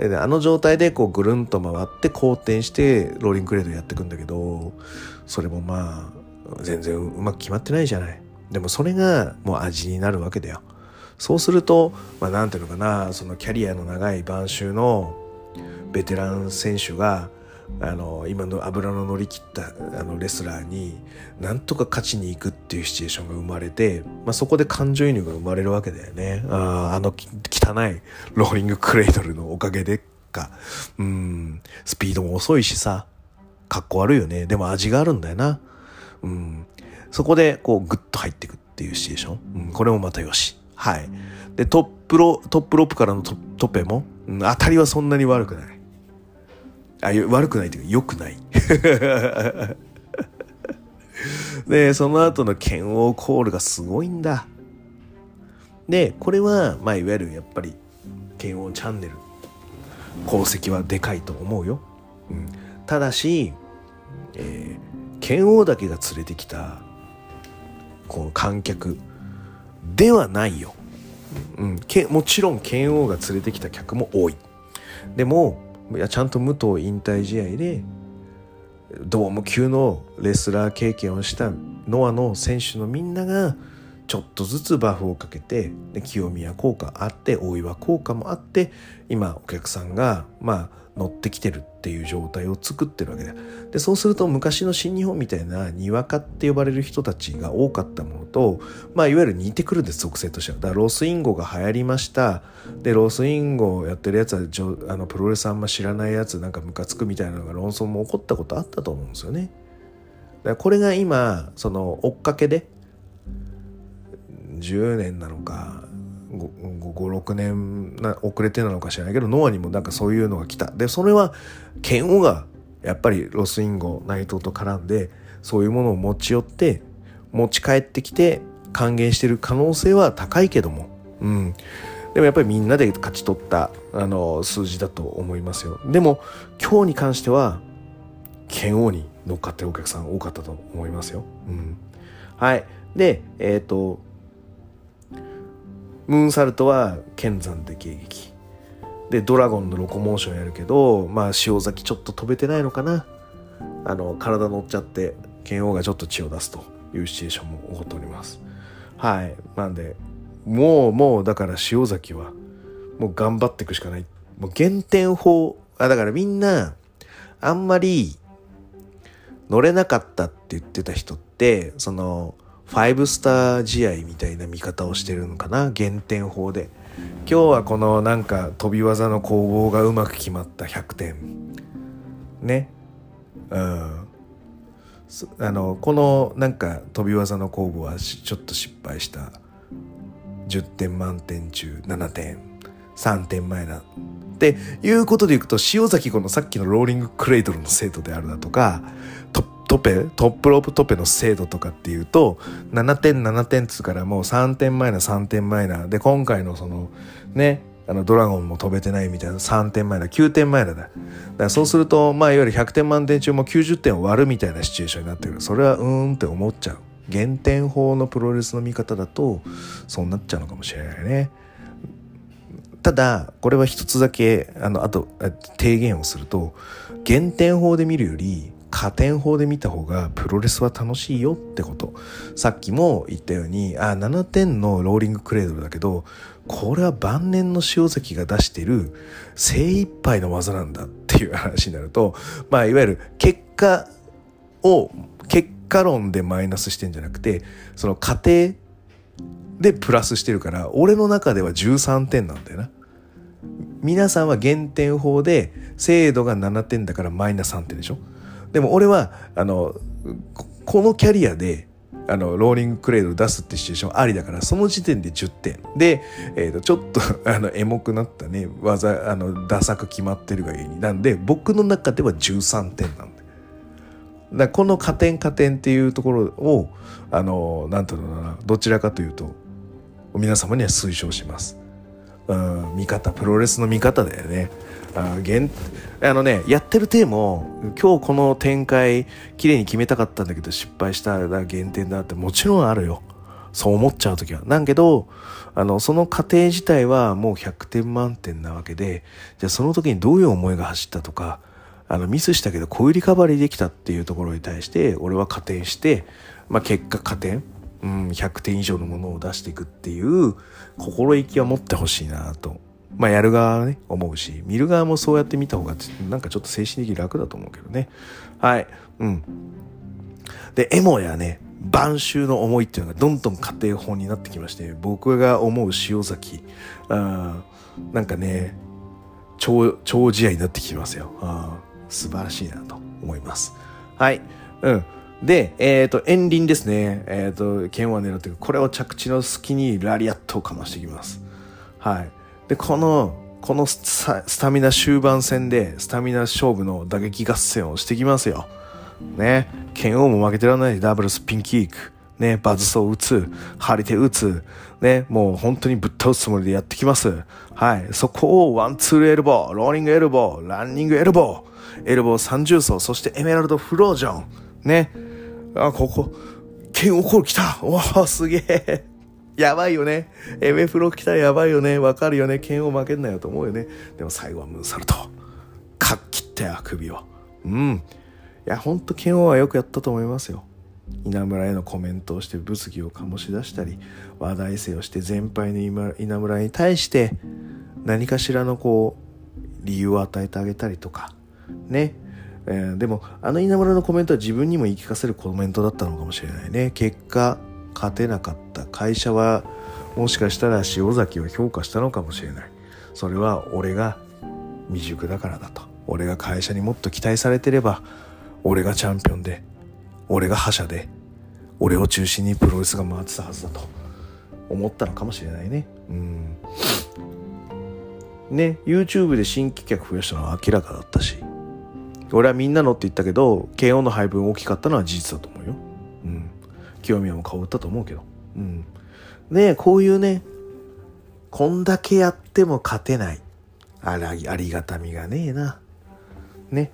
であの状態でこうぐるんと回って後転してローリングクレードやっていくんだけど、それもまあ、全然うまく決まってないじゃない。でもそれがもう味になるわけだよ。そうすると、まあ、なんていうのかなそのキャリアの長い晩秋のベテラン選手があの今の油の乗り切ったあのレスラーになんとか勝ちに行くっていうシチュエーションが生まれて、まあ、そこで感情移入が生まれるわけだよね。ああの汚いローリングクレイドルのおかげでか。うん。スピードも遅いしさ。かっこ悪いよね。でも味があるんだよな。うん。そこでこうグッと入っていくっていうシチュエーション、うん、これもまたよし。はい。で、トップロ、トップロップからのトトペも、うん、当たりはそんなに悪くない。あ、悪くないというか、良くない。(laughs) で、その後の剣王コールがすごいんだ。で、これは、まあ、いわゆるやっぱり、剣王チャンネル、功績はでかいと思うよ。うん、ただし、えー、剣王だけが連れてきた、この観客、ではないよ。うん、けもちろん剣王が連れてきた客も多い。でも、いやちゃんと武藤引退試合で、ドーム級のレスラー経験をしたノアの選手のみんなが、ちょっとずつバフをかけて、で清宮効果あって、大岩効果もあって、今お客さんが、まあ、乗ってきてるっていう状態を作ってるわけだでそうすると昔の新日本みたいなにわかって呼ばれる人たちが多かったものと、まあ、いわゆる似てくるんです属性としては。だからロースインゴが流行りました。でロースインゴをやってるやつはあのプロレスあんま知らないやつなんかムカつくみたいなのが論争も起こったことあったと思うんですよね。だからこれが今その追っかけで10年なのか56年遅れてなのか知らないけどノアにもなんかそういうのが来た。でそれは剣王がやっぱりロスインゴ内藤と絡んでそういうものを持ち寄って持ち帰ってきて還元してる可能性は高いけども。うん。でもやっぱりみんなで勝ち取ったあの数字だと思いますよ。でも今日に関しては剣王に乗っかってるお客さん多かったと思いますよ、うん、はい。でえっ、ー、とムーンサルトは剣山で迎撃でドラゴンのロコモーションやるけどまあ塩崎ちょっと飛べてないのかな。あの体乗っちゃって剣王がちょっと血を出すというシチュエーションも起こっております。はい。なんでもうもうだから塩崎はもう頑張っていくしかない。もう減点法。あだからみんなあんまり乗れなかったって言ってた人ってその5スター試合みたいな見方をしてるのかな？減点法で。今日はこのなんか飛び技の攻防がうまく決まった100点。ね？うん。あのこのなんか飛び技の攻防はちょっと失敗した。10点満点中7点。3点前だっていうことでいくと塩崎このさっきのローリングクレイドルの生徒であるだとかトペトップロープトペの精度とかっていうと7点7点っつうからもう3点前な3点前な。で今回のそのねあのドラゴンも飛べてないみたいな3点前だ。9点前だだからそうするとまあいわゆる100点満点中も90点を割るみたいなシチュエーションになってくる。それはうーんって思っちゃう。減点法のプロレスの見方だとそうなっちゃうのかもしれないね。ただこれは一つだけあのあと提言をすると減点法で見るより加点法で見た方がプロレスは楽しいよってこと。さっきも言ったように、あ、7点のローリングクレードルだけど、これは晩年の塩崎が出してる精一杯の技なんだっていう話になると、まあ、いわゆる結果を、結果論でマイナスしてんじゃなくて、その過程でプラスしてるから、俺の中では13点なんだよな。皆さんは減点法で精度が7点だからマイナス3点でしょでも俺は、あの、このキャリアであのローリングクレードを出すってシチュエーションありだからその時点で10点。で、えーと、ちょっと (laughs) あのエモくなったね。技あのダサく決まってるがいいなんで僕の中では13点なんでだこの加点加点っていうところをあのなんていうのかな。どちらかというと皆様には推奨します。うん、見方プロレスの見方だよね。ああのねやってるテーも今日この展開綺麗に決めたかったんだけど失敗したら減点だってもちろんあるよ。そう思っちゃう時は。なんけどあのその過程自体はもう100点満点なわけでじゃあその時にどういう思いが走ったとかあのミスしたけどこういうリカバリーできたっていうところに対して俺は加点して、まあ、結果加点うん、100点以上のものを出していくっていう心意気は持ってほしいなとまあやる側はね、思うし、見る側もそうやって見た方が、なんかちょっと精神的楽だと思うけどね。はい。うん。で、エモやね、晩秋の思いっていうのがどんどん家庭本になってきまして、僕が思う塩崎、あなんかね、超、超試合になってきますよ。あ素晴らしいなと思います。はい。うん。で、えっ、ー、と、エンリンですね。えっ、ー、と、剣は狙ってこれを着地の隙にラリアットをかましていきます。はい。で、この、このスタミナ終盤戦で、スタミナ勝負の打撃合戦をしてきますよ。ね。剣王も負けてらんないダブルスピンキーク。ね。バズソー打つ。張り手打つ。ね。もう本当にぶっ倒すつもりでやってきます。はい。そこをワンツーエルボー、ローリングエルボー、ランニングエルボー、エルボー三重奏、そしてエメラルドフロージョン。ね。あ、ここ、拳王コール来たわあ、すげえ。やばいよね。エメフロ来たらやばいよね。わかるよね。拳王負けんなよと思うよね。でも最後はムーンサルト。かっ切ったよ、首を。うん。いや、ほんと剣王はよくやったと思いますよ。稲村へのコメントをして物議を醸し出したり、話題性をして全敗の稲村に対して何かしらのこう、理由を与えてあげたりとか、ね。えー、でも、あの稲村のコメントは自分にも言い聞かせるコメントだったのかもしれないね。結果、勝てなかった会社はもしかしたら塩崎を評価したのかもしれない。それは俺が未熟だからだと。俺が会社にもっと期待されてれば俺がチャンピオンで俺が覇者で俺を中心にプロレスが回ってたはずだと。思ったのかもしれないね。うん。ね YouTube で新規客増やしたのは明らかだったし。俺はみんなのって言ったけど KO の配分大きかったのは事実だと思うよ。清宮も顔打ったと思うけど。うん。ねこういうね、こんだけやっても勝てない。あら、ありがたみがねえな。ね。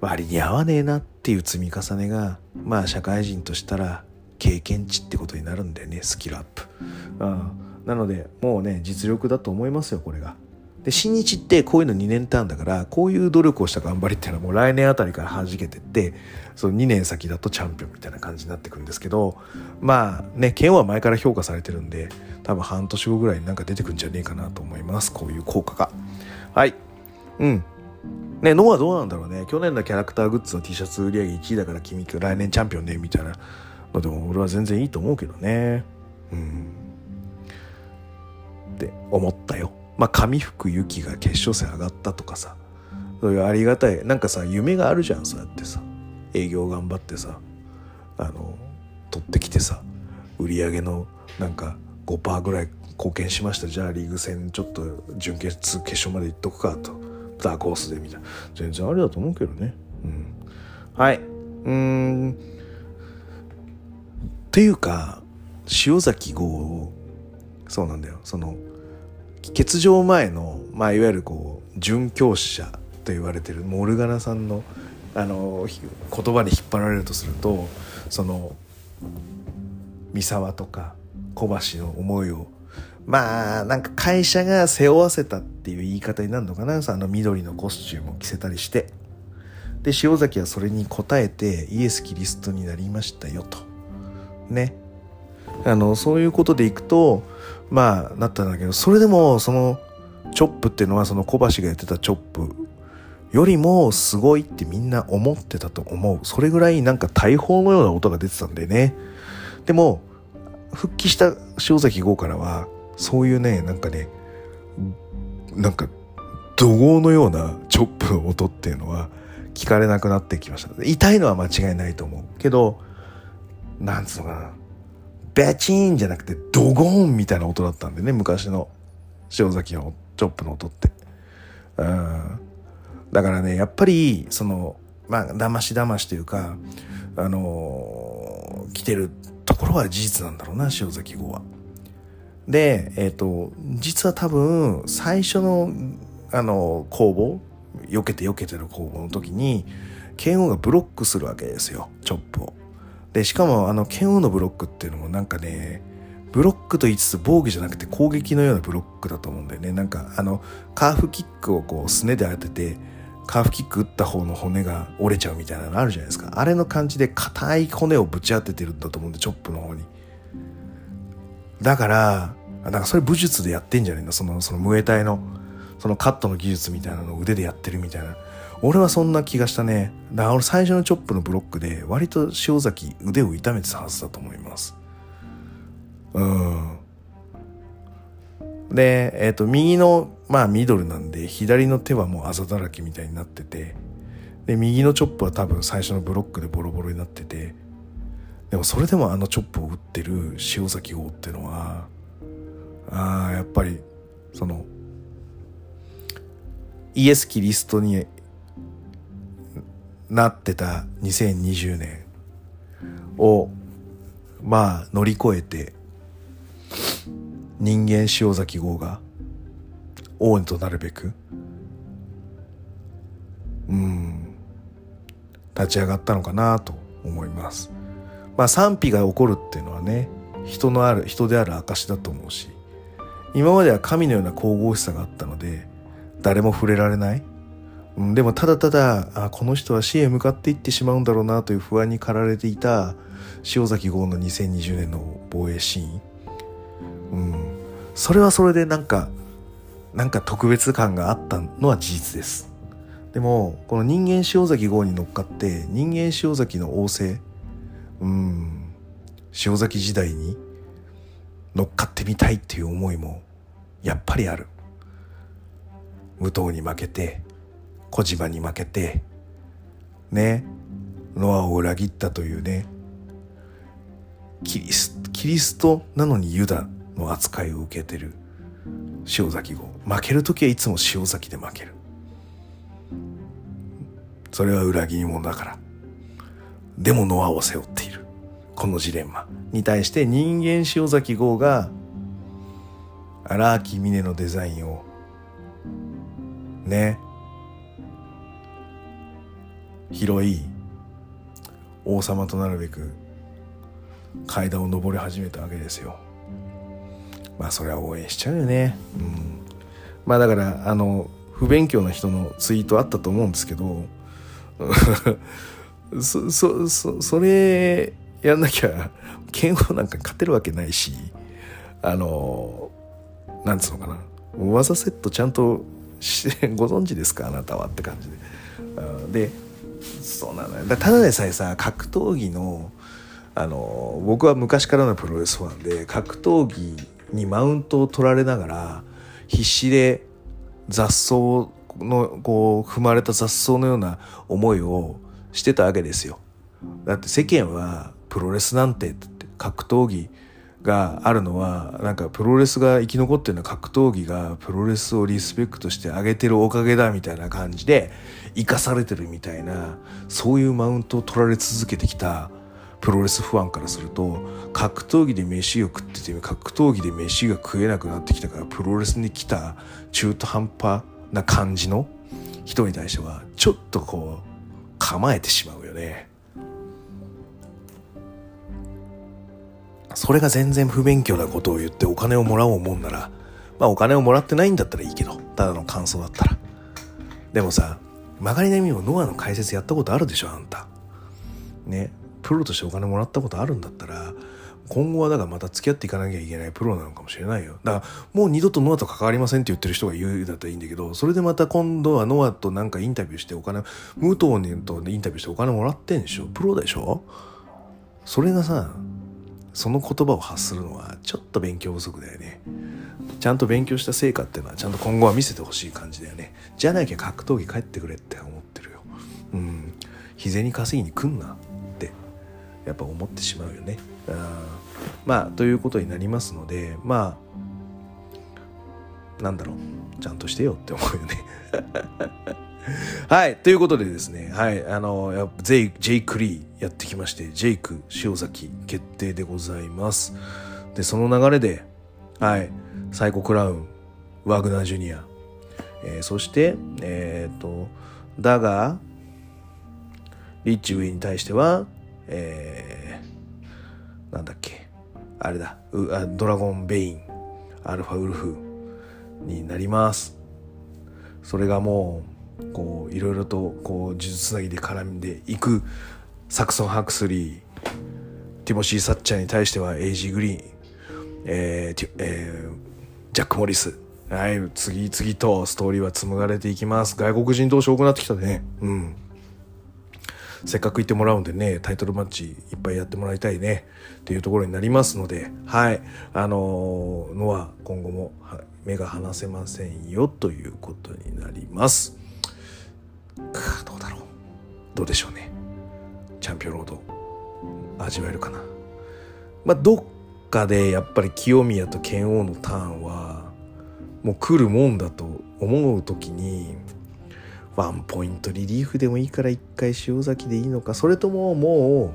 割に合わねえなっていう積み重ねが、まあ社会人としたら経験値ってことになるんだよね、スキルアップ。うん。なので、もうね、実力だと思いますよ、これが。で、新日ってこういうの2年単だから、こういう努力をした頑張りっていうのはもう来年あたりから弾けてって、その2年先だとチャンピオンみたいな感じになってくるんですけど、まあね、剣は前から評価されてるんで、多分半年後ぐらいになんか出てくんじゃねえかなと思います。こういう効果が。はい。うん。ね、ノアどうなんだろうね。去年のキャラクターグッズの T シャツ売り上げ1位だから君来年チャンピオンね、みたいなのでも俺は全然いいと思うけどね。うん。って思ったよ。まあ、上福由紀が決勝戦上がったとかさ。そういうありがたいなんかさ夢があるじゃんそうやってさ。営業頑張ってさ。あの取ってきてさ。売り上げのなんか5%ぐらい貢献しました。じゃあリーグ戦ちょっと準決決勝まで行っとくかと。ダーコースでみたいな。全然ありだと思うけどね。うん。はい。うん。っていうか塩崎豪そうなんだよ。その欠場前の、まあ、いわゆるこう准教者と言われてるモルガナさんのあの言葉で引っ張られるとするとその三沢とか小橋の思いをまあなんか会社が背負わせたっていう言い方になるのかな。あの緑のコスチュームを着せたりして。で塩崎はそれに応えてイエス・キリストになりましたよと。ね。あのそういうことでいくとまあなったんだけどそれでもそのチョップっていうのはその小橋がやってたチョップよりもすごいってみんな思ってたと思う。それぐらいなんか大砲のような音が出てたんでね。でも、復帰した塩崎号からは、そういうね、なんかね、なんか、怒号のようなチョップの音っていうのは聞かれなくなってきました。痛いのは間違いないと思う。けど、なんつうのかな。ベチーンじゃなくてドゴーンみたいな音だったんでね、昔の塩崎のチョップの音って。うん。だからね、やっぱり、その、まあ、騙し騙しというか、あのー、来てるところは事実なんだろうな、塩崎号は。で、えっ、ー、と、実は多分、最初の、あの、工房、避けて避けてる工房の時に、剣王がブロックするわけですよ、チョップを。で、しかも、あの、剣王のブロックっていうのもなんかね、ブロックと言いつつ防御じゃなくて攻撃のようなブロックだと思うんだよね。なんか、あの、カーフキックをこう、すねで当てて、カーフキック打った方の骨が折れちゃうみたいなのあるじゃないですか。あれの感じで硬い骨をぶち当ててるんだと思うんで、チョップの方に。だから、なんかそれ武術でやってんじゃねえの？その、そのムエタイの、そのカットの技術みたいなのを腕でやってるみたいな。俺はそんな気がしたね。だから俺最初のチョップのブロックで割と塩崎腕を痛めてたはずだと思います。うん。で、えっ、ー、と、右の、まあミドルなんで、左の手はもうあざだらけみたいになってて、で、右のチョップは多分最初のブロックでボロボロになってて、でもそれでもあのチョップを打ってる塩崎王ってのは、ああ、やっぱり、その、イエス・キリストになってた2020年を、まあ乗り越えて、人間塩崎号が王となるべく、うん、立ち上がったのかなと思います。まあ賛否が起こるっていうのはね、人のある、人である証だと思うし、今までは神のような神々しさがあったので、誰も触れられない。うん、でもただただ、あ、この人は死へ向かっていってしまうんだろうなという不安に駆られていた塩崎号の2020年の防衛シーン。うん。それはそれでなんか、なんか特別感があったのは事実です。でも、この人間塩崎号に乗っかって、人間塩崎の王政、うん、塩崎時代に乗っかってみたいっていう思いも、やっぱりある。武藤に負けて、小島に負けて、ね、ノアを裏切ったというね、キリスキリストなのにユダの扱いを受けてる塩崎号。負ける時はいつも塩崎で負ける。それは裏切り者だから。でもノアを背負っている。このジレンマに対して人間塩崎号が荒木峰のデザインをね広い王様となるべく階段を上り始めたわけですよ。まあそれは応援しちゃうよね。うん。まあだからあの不勉強な人のツイートあったと思うんですけど (laughs) そそそそれやんなきゃ剣王なんか勝てるわけないしあのなんつうのかな。技セットちゃんとご存知ですか？あなたはって感じで。でそうなのよただでさえさ格闘技のあの僕は昔からのプロレスファンで格闘技にマウントを取られながら必死で雑草のこう踏まれた雑草のような思いをしてたわけですよ。だって世間はプロレスなんて格闘技があるのはなんかプロレスが生き残ってるのは格闘技がプロレスをリスペクトしてあげてるおかげだみたいな感じで生かされてるみたいなそういうマウントを取られ続けてきたプロレスファンからすると格闘技で飯を食ってて格闘技で飯が食えなくなってきたからプロレスに来た中途半端な感じの人に対してはちょっとこう構えてしまうよね。それが全然不勉強なことを言ってお金をもらおうもんなら、まあお金をもらってないんだったらいいけど、ただの感想だったら。でもさ、曲がりなみもノアの解説やったことあるでしょ、あんた。ね。プロとしてお金もらったことあるんだったら、今後はだからまた付き合っていかなきゃいけないプロなのかもしれないよ。だからもう二度とノアと関わりませんって言ってる人が言うだったらいいんだけど、それでまた今度はノアとなんかインタビューしてお金、武藤にとインタビューしてお金もらってんでしょプロでしょ？それがさ、その言葉を発するのはちょっと勉強不足だよね。ちゃんと勉強した成果っていうのはちゃんと今後は見せてほしい感じだよね。じゃなきゃ格闘技帰ってくれって思ってるよ。うん。日銭稼ぎに来んなってやっぱ思ってしまうよね。あまあということになりますのでまあなんだろうちゃんとしてよって思うよね。(laughs) はい。ということでですね、はい。あの、ジェイジェイク・リーやってきまして、ジェイク塩崎決定でございます。で、その流れで、はい。サイコ・クラウン、ワグナー・ジュニア、えー、そして、えっ、ー、と、だが、リッチウェイに対しては、えー、なんだっけ、あれだあ、ドラゴン・ベイン、アルファ・ウルフになります。それがもう、こう、いろいろと、こう、数珠つなぎで絡んでいく、サクソン・ハクスリー、ティモシー・サッチャーに対してはエイジー・グリーン、えーえー、ジャック・モリス。はい、次々とストーリーは紡がれていきます。外国人同士多くなってきたね。うん。せっかく行ってもらうんでね、タイトルマッチいっぱいやってもらいたいね、っていうところになりますので、はい、あのー、のは今後も目が離せませんよ、ということになります。どうだろう。どうでしょうね。チャンピオンロード、味わえるかな。まあ、どっかでやっぱり清宮と剣王のターンは、もう来るもんだと思う時に、ワンポイントリリーフでもいいから一回塩崎でいいのかそれとももう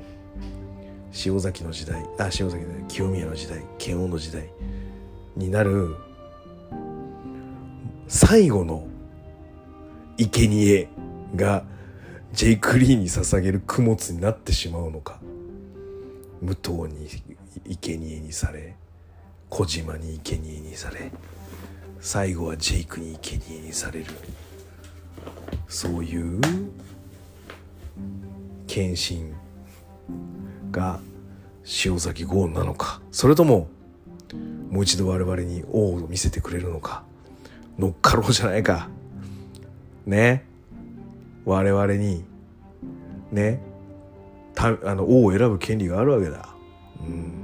塩崎の時代あ塩崎じ清宮の時代剣王の時代になる最後の生贄がジェイク・リーに捧げる供物になってしまうのか武藤に生贄にされ小島に生贄にされ最後はジェイクに生贄にされる。そういう献身が塩崎豪なのかそれとももう一度我々に王を見せてくれるのか乗っかろうじゃないか。ね。我々にね。たあの王を選ぶ権利があるわけだ。うん。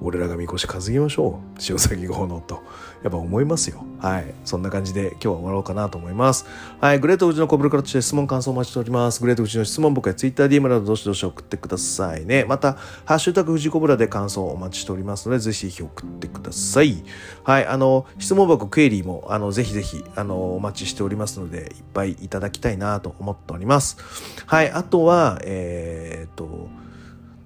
俺らがみこし担ぎましょう塩崎豪のとやっぱ思いますよ。はい。そんな感じで今日は終わろうかなと思います。はい。グレートうちのコブルからとして質問感想お待ちしております。グレートうちの質問僕や TwitterDM などどしどし送ってくださいね。また、ハッシュタグ富士コブラで感想お待ちしておりますので、ぜひぜひ送ってください。はい。あの、質問箱クエリーも、あの、ぜひぜひ、あの、お待ちしておりますので、いっぱいいただきたいなと思っております。はい。あとは、えー、っと、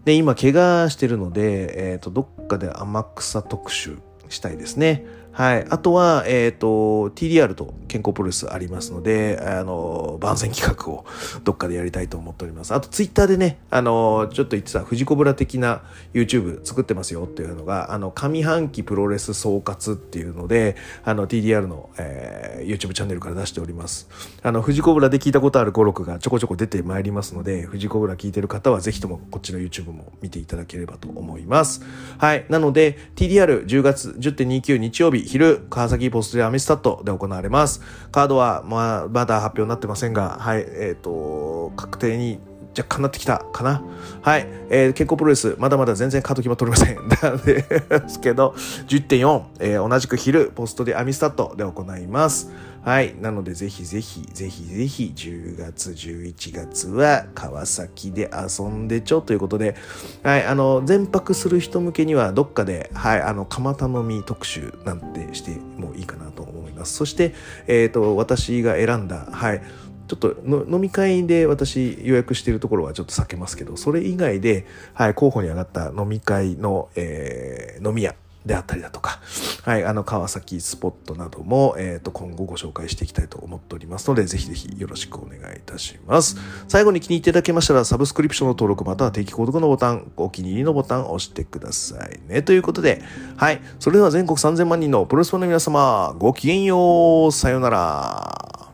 で、今、怪我してるので、えー、と、どっかで天草特集したいですね。はい。あとは、えっ、ー、と、TDR と健康プロレスありますので、あの、番宣企画をどっかでやりたいと思っております。あと、ツイッターでね、あの、ちょっと言ってた、藤子ブラ的な YouTube 作ってますよっていうのが、あの、上半期プロレス総括っていうので、あの、TDR の、えー、YouTube チャンネルから出しております。あの、藤子ブラで聞いたことある語録がちょこちょこ出てまいりますので、藤子ブラ聞いてる方はぜひともこっちの YouTube も見ていただければと思います。はい。なので、TDR10 月10.29日曜日、昼、川崎ポストでアミスタットで行われます。カードは、まあ、まだ発表になってませんが、はい、えっ、ー、と、確定に若干なってきたかな。はい。えー、健康プロレス、まだまだ全然カード決まっておりません。(laughs) なんですけど、10.4、えー、同じく昼、ポストでアミスタットで行います。はい。なので、ぜひぜひ、ぜひぜひ、10月、11月は川崎で遊んでちょということで、はい。あの、全泊する人向けには、どっかで、はい。あの、蒲田飲み特集なんてしてもいいかなと思います。そして、えっ、ー、と、私が選んだ、はい。ちょっと飲み会で私予約しているところはちょっと避けますけど、それ以外で、はい、候補に上がった飲み会の、えー、飲み屋、であったりだとか、はい、あの、川崎スポットなども、えっ、ー、と、今後ご紹介していきたいと思っておりますので、ぜひぜひよろしくお願いいたします。最後に気に入っていただけましたら、サブスクリプションの登録または定期購読のボタン、お気に入りのボタンを押してくださいね。ということで、はい、それでは全国3000万人のプロレスファンの皆様、ごきげんよう、さよなら。